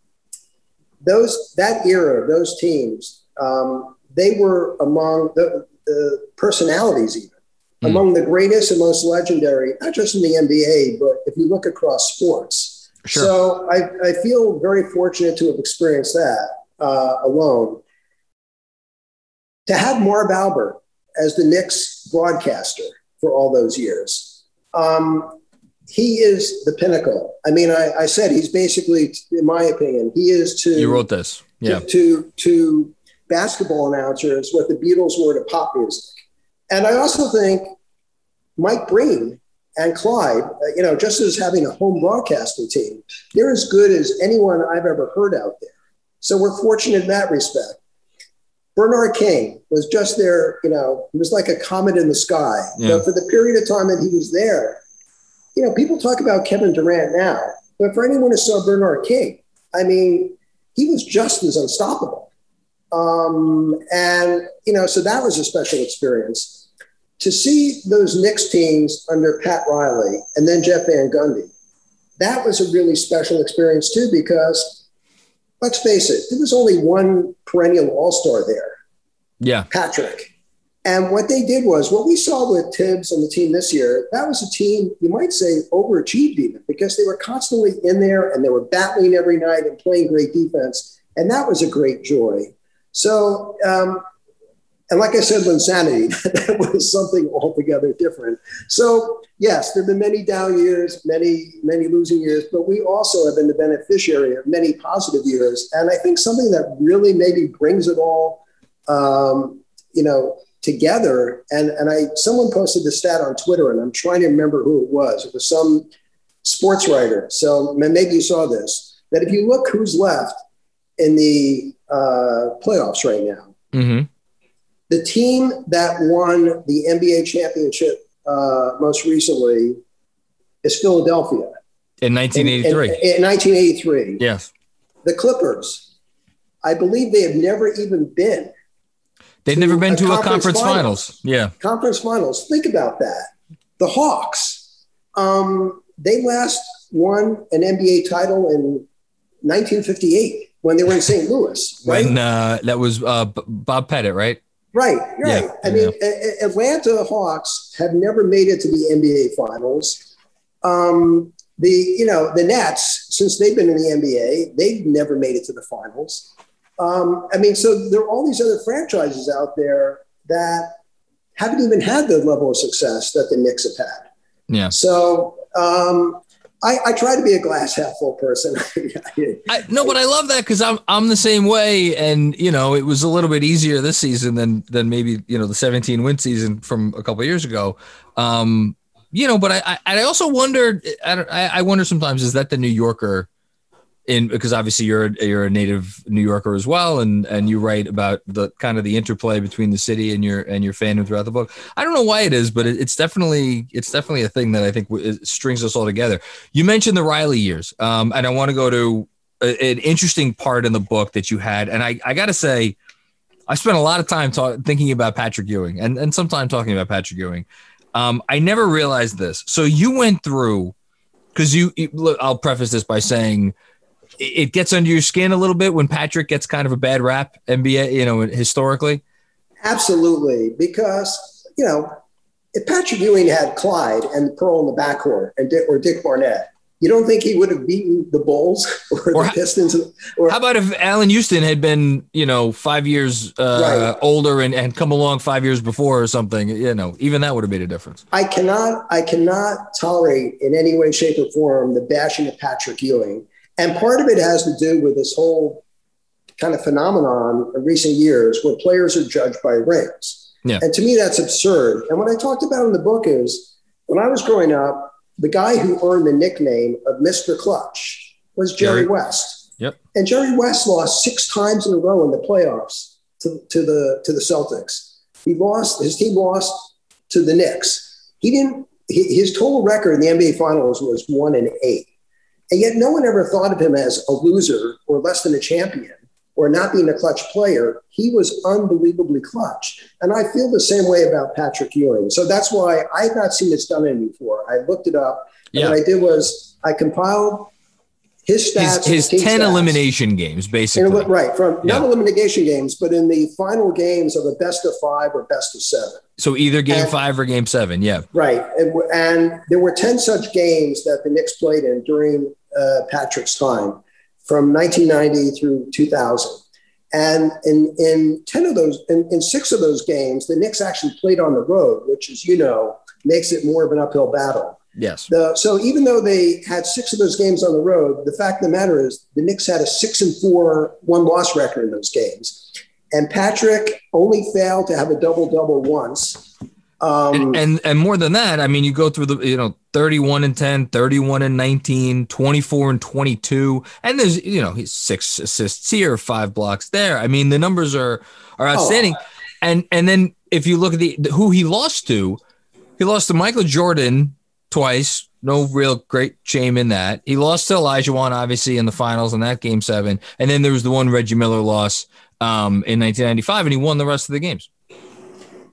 those, that era, those teams, um, they were among the, the personalities even mm. among the greatest and most legendary, not just in the NBA, but if you look across sports. Sure. So I, I feel very fortunate to have experienced that uh, alone. To have Marv Albert as the Knicks broadcaster for all those years, um, he is the pinnacle. I mean, I, I, said he's basically, in my opinion, he is to. You wrote this, yeah. To, to, to basketball announcers what the Beatles were to pop music. And I also think Mike Breen and Clyde, uh, you know, just as having a home broadcasting team, they're as good as anyone I've ever heard out there. So we're fortunate in that respect. Bernard King was just there, you know, he was like a comet in the sky. Yeah. But for the period of time that he was there, you know, people talk about Kevin Durant now, but for anyone who saw Bernard King, I mean, he was just as unstoppable. Um, and, you know, so that was a special experience. To see those Knicks teams under Pat Riley and then Jeff Van Gundy, that was a really special experience too, because let's face it, there was only one perennial all star there. Yeah. Patrick. And what they did was what we saw with Thibs on the team this year, that was a team, you might say, overachieved even because they were constantly in there and they were battling every night and playing great defense. And that was a great joy. So, um, and like I said, Linsanity, that was something altogether different. So, yes, there have been many down years, many, many losing years, but we also have been the beneficiary of many positive years. And I think something that really maybe brings it all, um, you know, together. And, and I, someone posted the stat on Twitter, and I'm trying to remember who it was. It was some sports writer. So maybe you saw this, that if you look who's left in the uh, playoffs right now. Mm-hmm. The team that won the NBA championship uh, most recently is Philadelphia. In 1983. In, in, in 1983. Yes. The Clippers, I believe they have never even been. They've never been a to conference a conference finals. finals. Yeah. Conference finals. Think about that. The Hawks, um, they last won an NBA title in 1958 when they were in St. Louis. Right? When uh, that was uh, Bob Pettit, right? Right, right. Yeah, I mean, a- Atlanta Hawks have never made it to the NBA Finals. Um, the you know the Nets, since they've been in the NBA, they've never made it to the finals. Um, I mean, so there are all these other franchises out there that haven't even had the level of success that the Knicks have had. Yeah. So um, I, I, try to be a glass half full person. I, no, but I love that because I'm I'm the same way, and you know it was a little bit easier this season than than maybe you know the 17 win season from a couple years ago. Um, you know, but I I, I also wondered I, I wonder sometimes is that the New Yorker in because obviously you're a, you're a native New Yorker as well, and and you write about the kind of the interplay between the city and your and your fandom throughout the book. I don't know why it is, but it, it's definitely it's definitely a thing that I think w- strings us all together. You mentioned the Riley years, um, and I want to go to a, an interesting part in the book that you had, and I I got to say. I spent a lot of time talk, thinking about Patrick Ewing and, and some time talking about Patrick Ewing. Um, I never realized this. So you went through because you, you look, I'll preface this by saying it gets under your skin a little bit when Patrick gets kind of a bad rap NBA, you know, historically? Absolutely. Because, you know, if Patrick Ewing had Clyde and Pearl in the backcourt and Dick, or Dick Barnett, you don't think he would have beaten the Bulls or, or the Pistons? Or, how about if Allan Houston had been, you know, five years uh, right. older and, and come along five years before or something? You know, even that would have made a difference. I cannot, I cannot tolerate in any way, shape, or form the bashing of Patrick Ewing And part of it has to do with this whole kind of phenomenon in recent years where players are judged by rings. Yeah. And to me, that's absurd. And what I talked about in the book is when I was growing up, the guy who earned the nickname of Mr. Clutch was Jerry, Jerry. West. Yep. And Jerry West lost six times in a row in the playoffs to, to the to the Celtics. He lost his team lost to the Knicks. He didn't hi- his total record in the NBA finals was one and eight. And yet no one ever thought of him as a loser or less than a champion or not being a clutch player. He was unbelievably clutch. And I feel the same way about Patrick Ewing. So that's why I had not seen this done in before. I looked it up. And Yeah. what I did was I compiled his stats. His, his 10 stats. elimination games, basically. went- right from not elimination games, but in the final games of a best of five or best of seven. So either game And- five or game seven. Yeah. Right. And, and there were 10 such games that the Knicks played in during uh, Patrick's time from 1990 through 2000. And in, in 10 of those, in, in six of those games, the Knicks actually played on the road, which, as you know, makes it more of an uphill battle. Yes. The, so even though they had six of those games on the road, the fact of the matter is the Knicks had a six and four one loss record in those games. And Patrick only failed to have a double double once. Um, and, and and more than that, I mean, you go through the you know 31 and 10, 31 and 19, 24 and 22, and there's you know he's six assists here, five blocks there. I mean, the numbers are are outstanding. And and then if you look at the who he lost to, he lost to Michael Jordan twice. No real great shame in that. He lost to Olajuwon, obviously, in the finals in that game seven. And then there was the one Reggie Miller loss um, in 1995, and he won the rest of the games.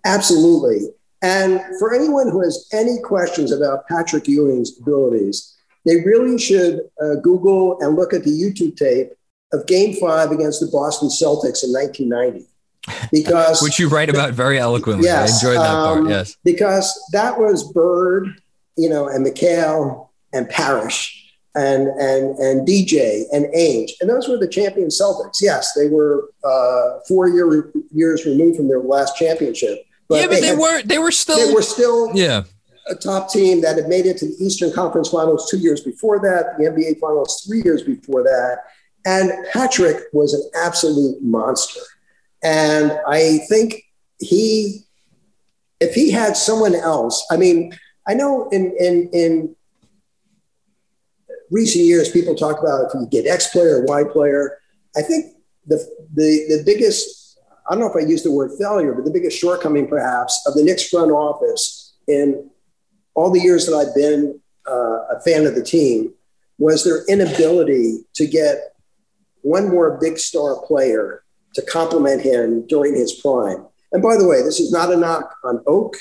Absolutely. And for anyone who has any questions about Patrick Ewing's abilities, they really should uh, Google and look at the YouTube tape of Game Five against the Boston Celtics in 1990, because Which you write about very eloquently. I enjoyed that um, part. Yes. because that was Bird, you know, and McHale and Parish and and and DJ and Ainge, and those were the champion Celtics. Yes, they were uh, four year, years removed from their last championship. yeah, but they, had- were they were still they were still yeah a top team that had made it to the Eastern Conference Finals two years before that, the NBA Finals three years before that. And Patrick was an absolute monster. And I think he, if he had someone else, I mean, I know in, in, in recent years, people talk about if you get X player or Y player. I think the, the, the biggest, I don't know if I use the word failure, but the biggest shortcoming perhaps of the Knicks front office in all the years that I've been uh, a fan of the team was their inability to get one more big star player to complement him during his prime. And by the way, this is not a knock on Oak,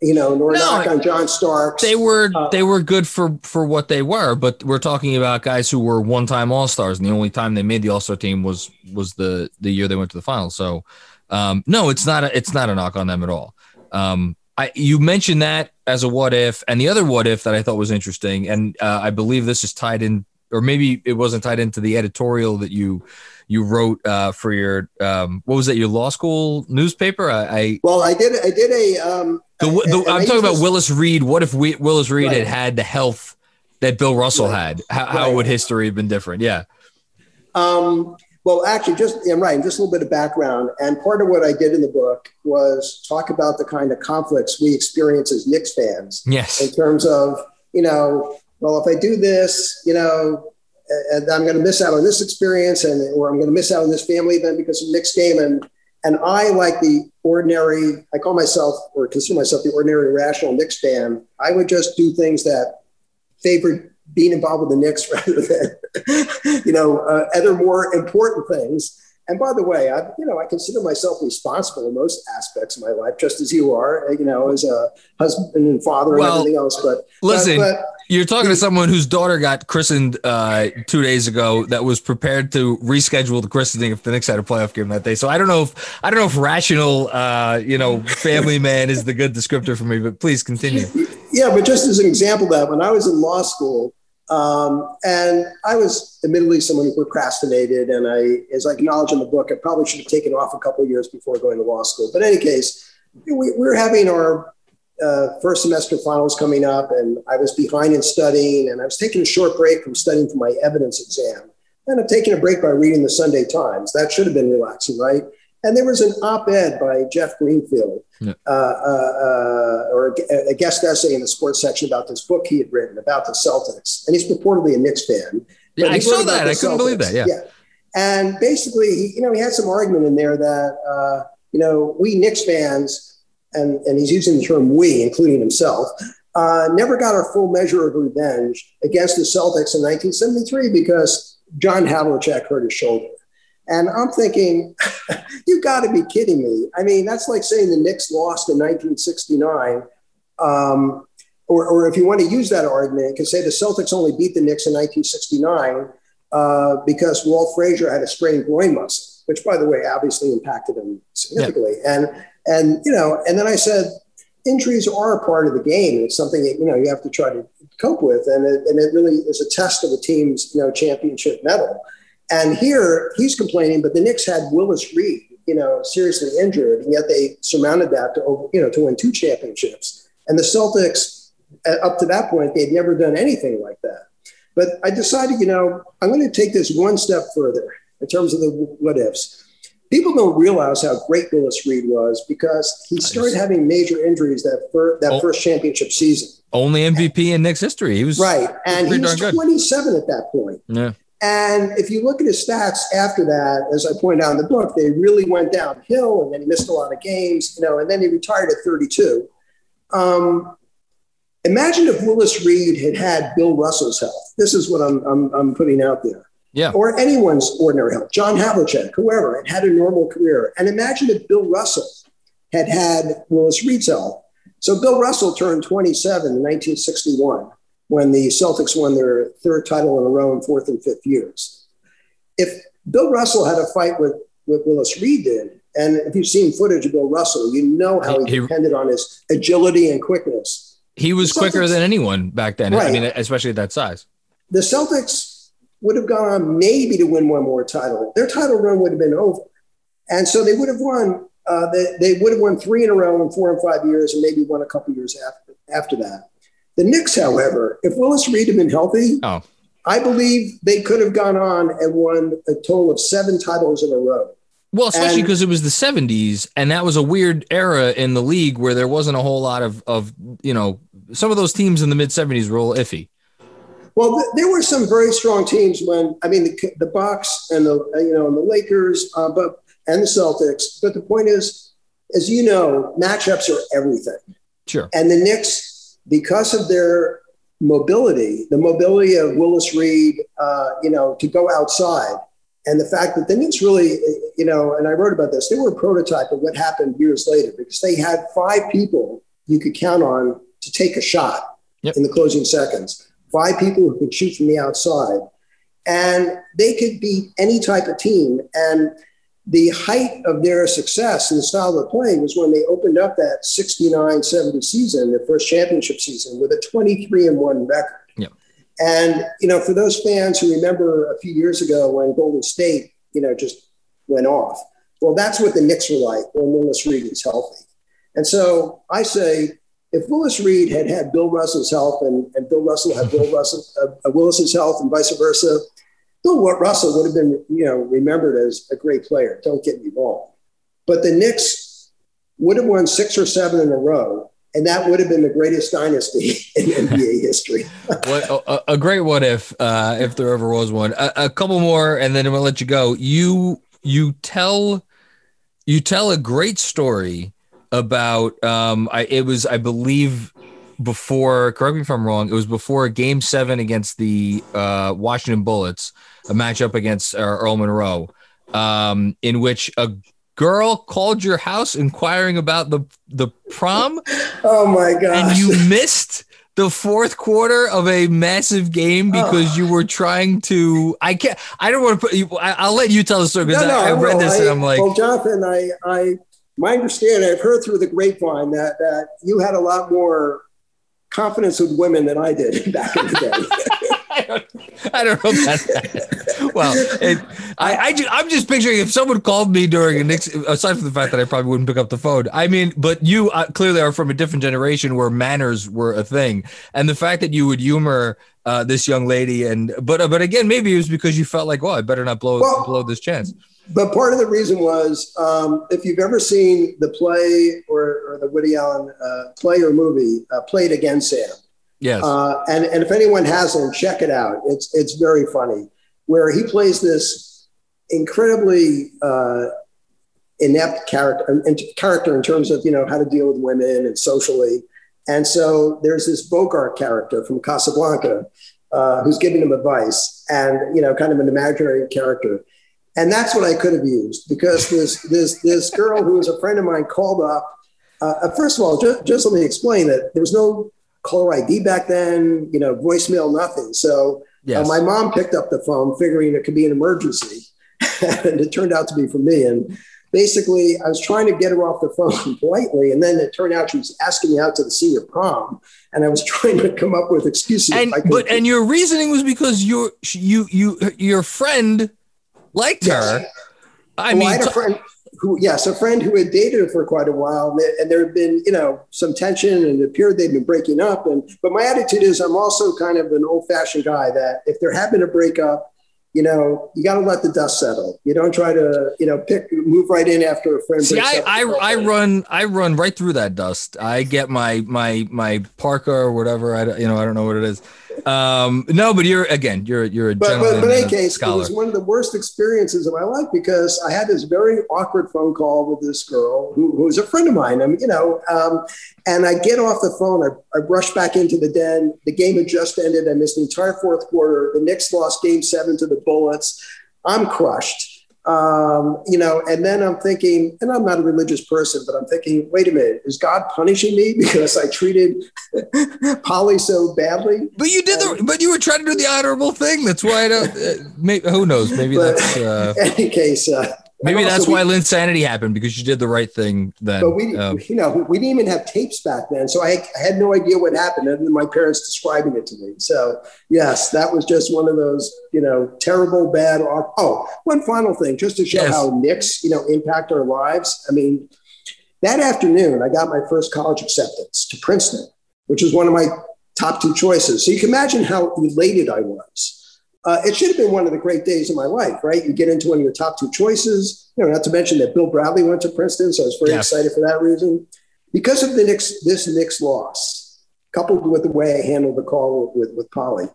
you know, nor No, knock on John Starks. they were Uh, they were good for for what they were, but we're talking about guys who were one time All Stars, and the only time they made the All Star team was was the the year they went to the finals. So, um, no, it's not a it's not a knock on them at all. Um, I you mentioned that as a what if, and the other what if that I thought was interesting, and uh, I believe this is tied in, or maybe it wasn't tied into the editorial that you you wrote uh, for your um, what was that your law school newspaper? I, I well, I did. I did a. Um, the, the, I'm talking about Willis Reed. What if we, Willis Reed Right. had had the health that Bill Russell Right. had? How, how would history have been different? Yeah. Um, well, actually, just I'm right. Just a little bit of background, and part of what I did in the book was talk about the kind of conflicts we experience as Knicks fans Yes. in terms of you know, well, if I do this, you know, and I'm going to miss out on this experience, and or I'm going to miss out on this family event because of the Knicks game, and and I like the ordinary. I call myself or consider myself the ordinary rational Knicks fan. I would just do things that favored being involved with the Knicks rather than, you know, uh, other more important things. And by the way, I, you know, I consider myself responsible in most aspects of my life, just as you are, you know, as a husband and father and Well, everything else. But Listen, but, you're talking to someone whose daughter got christened uh, two days ago that was prepared to reschedule the christening if the Knicks had a playoff game that day. So I don't know if I don't know if rational, uh, you know, family man is the good descriptor for me. But please continue. yeah, but just as an example, that when I was in law school, um, and I was admittedly someone who procrastinated, and I, as I acknowledge in the book, I probably should have taken off a couple of years before going to law school. But in any case, we, we were having our uh, first semester finals coming up, and I was behind in studying, and I was taking a short break from studying for my evidence exam. And I'm taking a break by reading the Sunday Times. That should have been relaxing, right? And there was an op-ed by Jeff Greenfield, yeah. uh, uh, uh or a, a, guest essay in the sports section about this book he had written about the Celtics, and he's purportedly a Knicks fan. Yeah, I saw that. I couldn't believe that. Yeah. yeah. And basically, he, you know, he had some argument in there that uh, you know we Knicks fans, and and he's using the term we, including himself, uh, never got our full measure of revenge against the Celtics in 1973 because John Havlicek hurt his shoulder. And I'm thinking, you got to be kidding me. I mean, that's like saying the Knicks lost in 1969. Um, or, or if you want to use that argument, you can say the Celtics only beat the Knicks in 1969 uh, because Walt Frazier had a sprained groin muscle, which, by the way, obviously impacted him significantly. Yeah. And and you know, and then I said, injuries are a part of the game. and It's something that you know you have to try to cope with, and it, and it really is a test of a team's you know championship medal. And here he's complaining, but the Knicks had Willis Reed, you know, seriously injured, and yet they surmounted that to you know to win two championships. And the Celtics, uh, up to that point, they'd never done anything like that. But I decided, you know, I'm going to take this one step further in terms of the what ifs. People don't realize how great Willis Reed was because he started having major injuries that fir- that oh, first championship season. Only MVP in Knicks history. He was right, and he was 27 at that point. Yeah. And if you look at his stats after that, as I point out in the book, they really went downhill, and then he missed a lot of games, you know, and then he retired at 32. Um, imagine if Willis Reed had had Bill Russell's health. This is what I'm, I'm, I'm putting out there. Yeah. Or anyone's ordinary health. John Havlicek, whoever, had had a normal career. And imagine if Bill Russell had had Willis Reed's health. So Bill Russell turned 27 in 1961 when the Celtics won their third title in a row in fourth and fifth years. If Bill Russell had a fight with what Willis Reed did, and if you've seen footage of Bill Russell, you know how he, he depended on his agility and quickness. He was Celtics, quicker than anyone back then. Right. I mean, especially at that size. The Celtics would have gone on maybe to win one more title. Their title run would have been over. And so they would have won, uh, they, they would have won three in a row in four and five years, and maybe won a couple years after, after that. The Knicks, however, if Willis Reed had been healthy, oh. I believe they could have gone on and won a total of seven titles in a row. Well, especially because it was the 70s, and that was a weird era in the league where there wasn't a whole lot of, of you know, some of those teams in the mid 70s were a little iffy. Well, there were some very strong teams when I mean the, the Bucks and the you know and the Lakers, uh, but and the Celtics. But the point is, as you know, matchups are everything. Sure. And the Knicks because of their mobility, the mobility of Willis Reed, uh, you know, to go outside, and the fact that the Knicks really, you know, and I wrote about this, they were a prototype of what happened years later because they had five people you could count on to take a shot yep. in the closing seconds, five people who could shoot from the outside. And they could beat any type of team. And the height of their success and the style of play was when they opened up that 69 70 season, their first championship season, with a 23 and 1 record. Yeah. And, you know, for those fans who remember a few years ago when Golden State, you know, just went off, well, that's what the Knicks were like when Willis Reed was healthy. And so I say, if Willis Reed had had Bill Russell's health and, and Bill Russell had Bill Russell, uh, Willis's health and vice versa, Bill Russell would have been, you know, remembered as a great player. Don't get me wrong, but the Knicks would have won six or seven in a row, and that would have been the greatest dynasty in NBA history. what, a, a, great what if, uh, if there ever was one. A, a couple more, and then I'm gonna let you go. You you tell you tell a great story about um, I, it was I believe before, correct me if I'm wrong, it was before game seven against the uh, Washington Bullets, a matchup against uh, Earl Monroe, um, in which a girl called your house inquiring about the, the prom. Oh my God. And you missed the fourth quarter of a massive game because oh. you were trying to. I can't. I don't want to put you. I, will let you tell the story because no, no, I, I, read this I, and I'm like, well, Jonathan, I, I, my understanding, I've heard through the grapevine that that you had a lot more confidence with women than I did back in the day. don't, I don't know about that. Well, it, I, I just, I'm just picturing if someone called me during a Knicks, aside from the fact that I probably wouldn't pick up the phone. I mean, but you uh, clearly are from a different generation where manners were a thing, and the fact that you would humor uh, this young lady, and but uh, but again, maybe it was because you felt like, well, I better not blow Well- blow this chance. But part of the reason was um, if you've ever seen the play or, or the Woody Allen uh, play or movie, uh, Play It Again, Sam. Yes. Uh, and, and if anyone hasn't, check it out. It's, it's very funny, where he plays this incredibly uh, inept character, in, character in terms of, you know, how to deal with women and socially. And so there's this Bogart character from Casablanca uh, who's giving him advice and, you know, kind of an imaginary character. And that's what I could have used because this, this, this girl who was a friend of mine called up. Uh, first of all, just, just let me explain that there was no caller ID back then, you know, voicemail, nothing. So yes. uh, my mom picked up the phone figuring it could be an emergency. and it turned out to be for me. And basically, I was trying to get her off the phone politely. And then it turned out she was asking me out to the senior prom. And I was trying to come up with excuses. and but and your reasoning was because your you you your friend liked her. Yes. I well, mean, I had a friend who, yes, a friend who had dated her for quite a while, and there- and there had been, you know, some tension, and it appeared they'd been breaking up. And but my attitude is, I'm also kind of an old-fashioned guy that if there had been a breakup, you know, you got to let the dust settle. You don't try to, you know, pick move right in after a friend. See, breaks I, up I, I run I run right through that dust. I get my my my parka or whatever. I you know I don't know what it is. Um, no, but you're again you're you're a But, but, but in any a case, scholar. it was one of the worst experiences of my life because I had this very awkward phone call with this girl who, who was a friend of mine. I mean, you know, um, and I get off the phone. I, I rush back into the den. The game had just ended. I missed the entire fourth quarter. The Knicks lost game seven to the Bullets. I'm crushed. Um, you know, and then I'm thinking, and I'm not a religious person, but I'm thinking, wait a minute, is God punishing me because I treated Polly so badly? but you did the but you were trying to do the honorable thing. That's why I don't. Uh, maybe, who knows? Maybe that's uh, In any case, uh, maybe that's also why we- Linsanity happened because you did the right thing then. But we, Um, you know, we didn't even have tapes back then, so I, I had no idea what happened, other than my parents describing it to me. So yes, that was just one of those, you know, terrible, bad. Oh, one final thing, just to show Yes. how Knicks, you know, impact our lives. I mean, that afternoon, I got my first college acceptance to Princeton, which was one of my top two choices. So you can imagine how elated I was. Uh, it should have been one of the great days of my life, right? You get into one of your top two choices. You know, not to mention that Bill Bradley went to Princeton, so I was very Yes. excited for that reason. Because of the Knicks, this Knicks loss, coupled with the way I handled the call with, with Polly,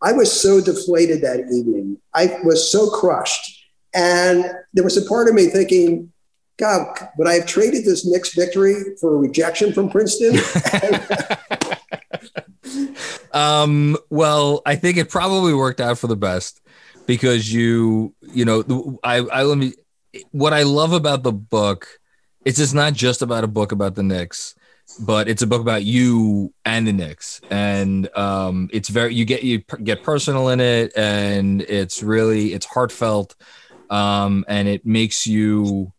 I was so deflated that evening. I was so crushed, and there was a part of me thinking, God, would I have traded this Knicks victory for a rejection from Princeton? Um, well, I think it probably worked out for the best because you, you know, I, I let me, what I love about the book, it's just not just about a book about the Knicks, but it's a book about you and the Knicks. And, um, it's very, you get, you get personal in it and it's really, it's heartfelt. Um, and it makes you,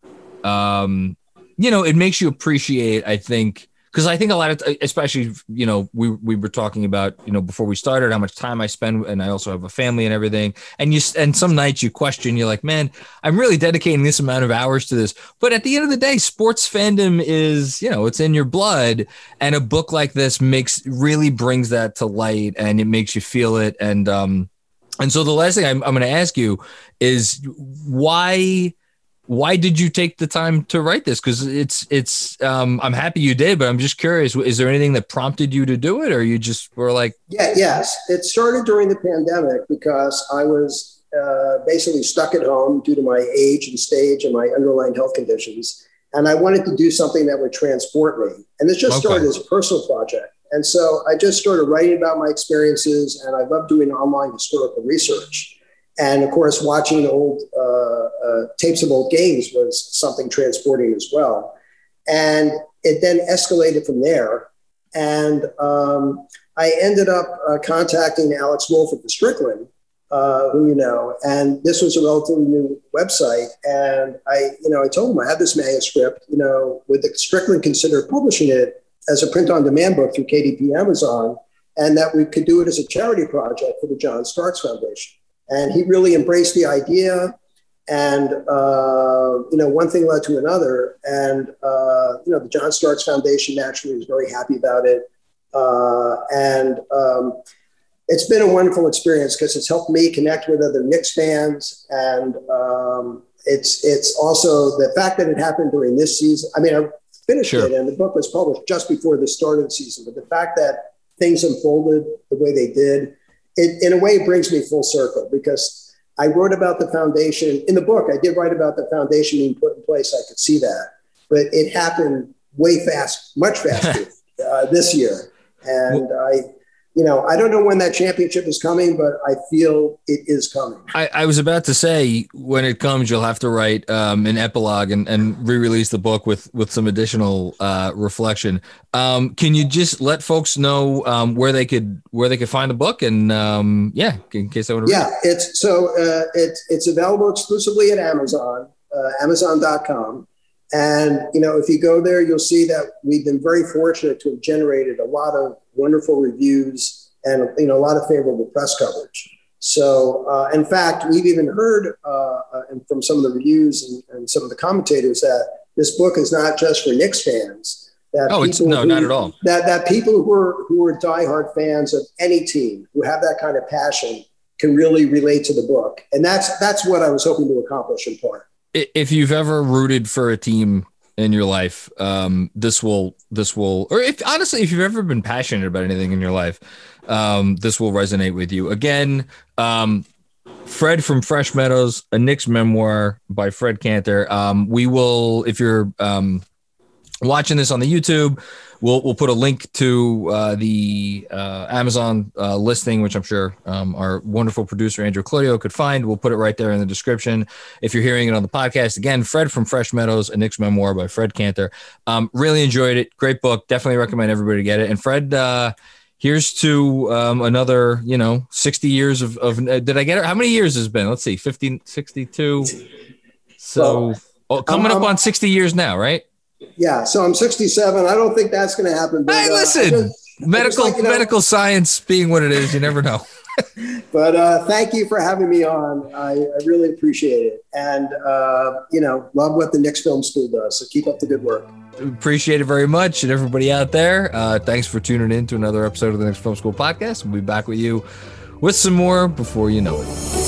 um, you know, it makes you appreciate, I think, because I think a lot of, especially, you know, we we were talking about, you know, before we started, how much time I spend, and I also have a family and everything. And you and some nights you question, you're like, man, I'm really dedicating this amount of hours to this. But at the end of the day, sports fandom is, you know, it's in your blood, and a book like this makes really brings that to light, and it makes you feel it. And um, and so the last thing I'm I'm going to ask you is why why did you take the time to write this because it's it's um i'm happy you did but i'm just curious is there anything that prompted you to do it or you just were like Yeah, yes. It started during the pandemic because I was uh, basically stuck at home due to my age and stage and my underlying health conditions. And I wanted to do something that would transport me. And this just Okay. started as a personal project. And so I just started writing about my experiences, and I love doing online historical research. And of course, watching old uh, uh, tapes of old games was something transporting as well. And it then escalated from there. And um, I ended up uh, contacting Alex Wolf at the Strickland, uh, who you know, and this was a relatively new website. And I, you know, I told him I had this manuscript. You know, would the Strickland consider publishing it as a print-on-demand book through KDP Amazon? and that we could do it as a charity project for the John Starks Foundation. And he really embraced the idea. And, uh, you know, one thing led to another. And, uh, you know, the John Starks Foundation naturally was very happy about it. Uh, and um, it's been a wonderful experience because it's helped me connect with other Knicks fans. And um, it's, it's also the fact that it happened during this season. I mean, I finished sure. it and the book was published just before the start of the season. But the fact that things unfolded the way they did, it in a way it brings me full circle because I wrote about the foundation in the book. I did write about the foundation being put in place. I could see that, but it happened way fast, much faster uh, this year, and I you know, I don't know when that championship is coming, but I feel it is coming. I, I was about to say when it comes, you'll have to write um, an epilogue and, and re-release the book with with some additional uh, reflection. Um, can you just let folks know um, where they could where they could find the book and um, yeah, in case I want to. Yeah, it's so uh, it's it's available exclusively at Amazon, uh, Amazon.com. And you know, if you go there, you'll see that we've been very fortunate to have generated a lot of wonderful reviews and you know a lot of favorable press coverage. So, uh, in fact, we've even heard uh, uh, from some of the reviews and, and, some of the commentators that this book is not just for Knicks fans. That oh, it's no, who, not at all. That that people who are who are diehard fans of any team who have that kind of passion can really relate to the book, and that's that's what I was hoping to accomplish in part. If you've ever rooted for a team in your life, um, this will this will, or if honestly, if you've ever been passionate about anything in your life, um, this will resonate with you. Again, um, Fred from Fresh Meadows, a Knicks memoir by Fred Cantor. Um, we will, if you're um, watching this on the YouTube, we'll we'll put a link to uh, the uh, Amazon uh, listing, which I'm sure um, our wonderful producer Andrew Claudio could find. We'll put it right there in the description. If you're hearing it on the podcast, again, Fred from Fresh Meadows, a Knicks memoir by Fred Cantor. Um, really enjoyed it. Great book. Definitely recommend everybody to get it. And Fred. Uh, here's to um, another, you know, 60 years of, of uh, did I get it? How many years has been? Let's see, 50, 62. So well, oh, coming up on 60 years now, right? Yeah, so I'm 67. I don't think that's going to happen. But, hey, uh, listen, uh, just, medical like, you know, medical science being what it is, you never know. but uh, thank you for having me on. I, I really appreciate it, and uh, you know, love what the Knicks Film School does. So keep up the good work. Appreciate it very much, and everybody out there, uh, thanks for tuning in to another episode of the Knicks Film School podcast. We'll be back with you with some more before you know it.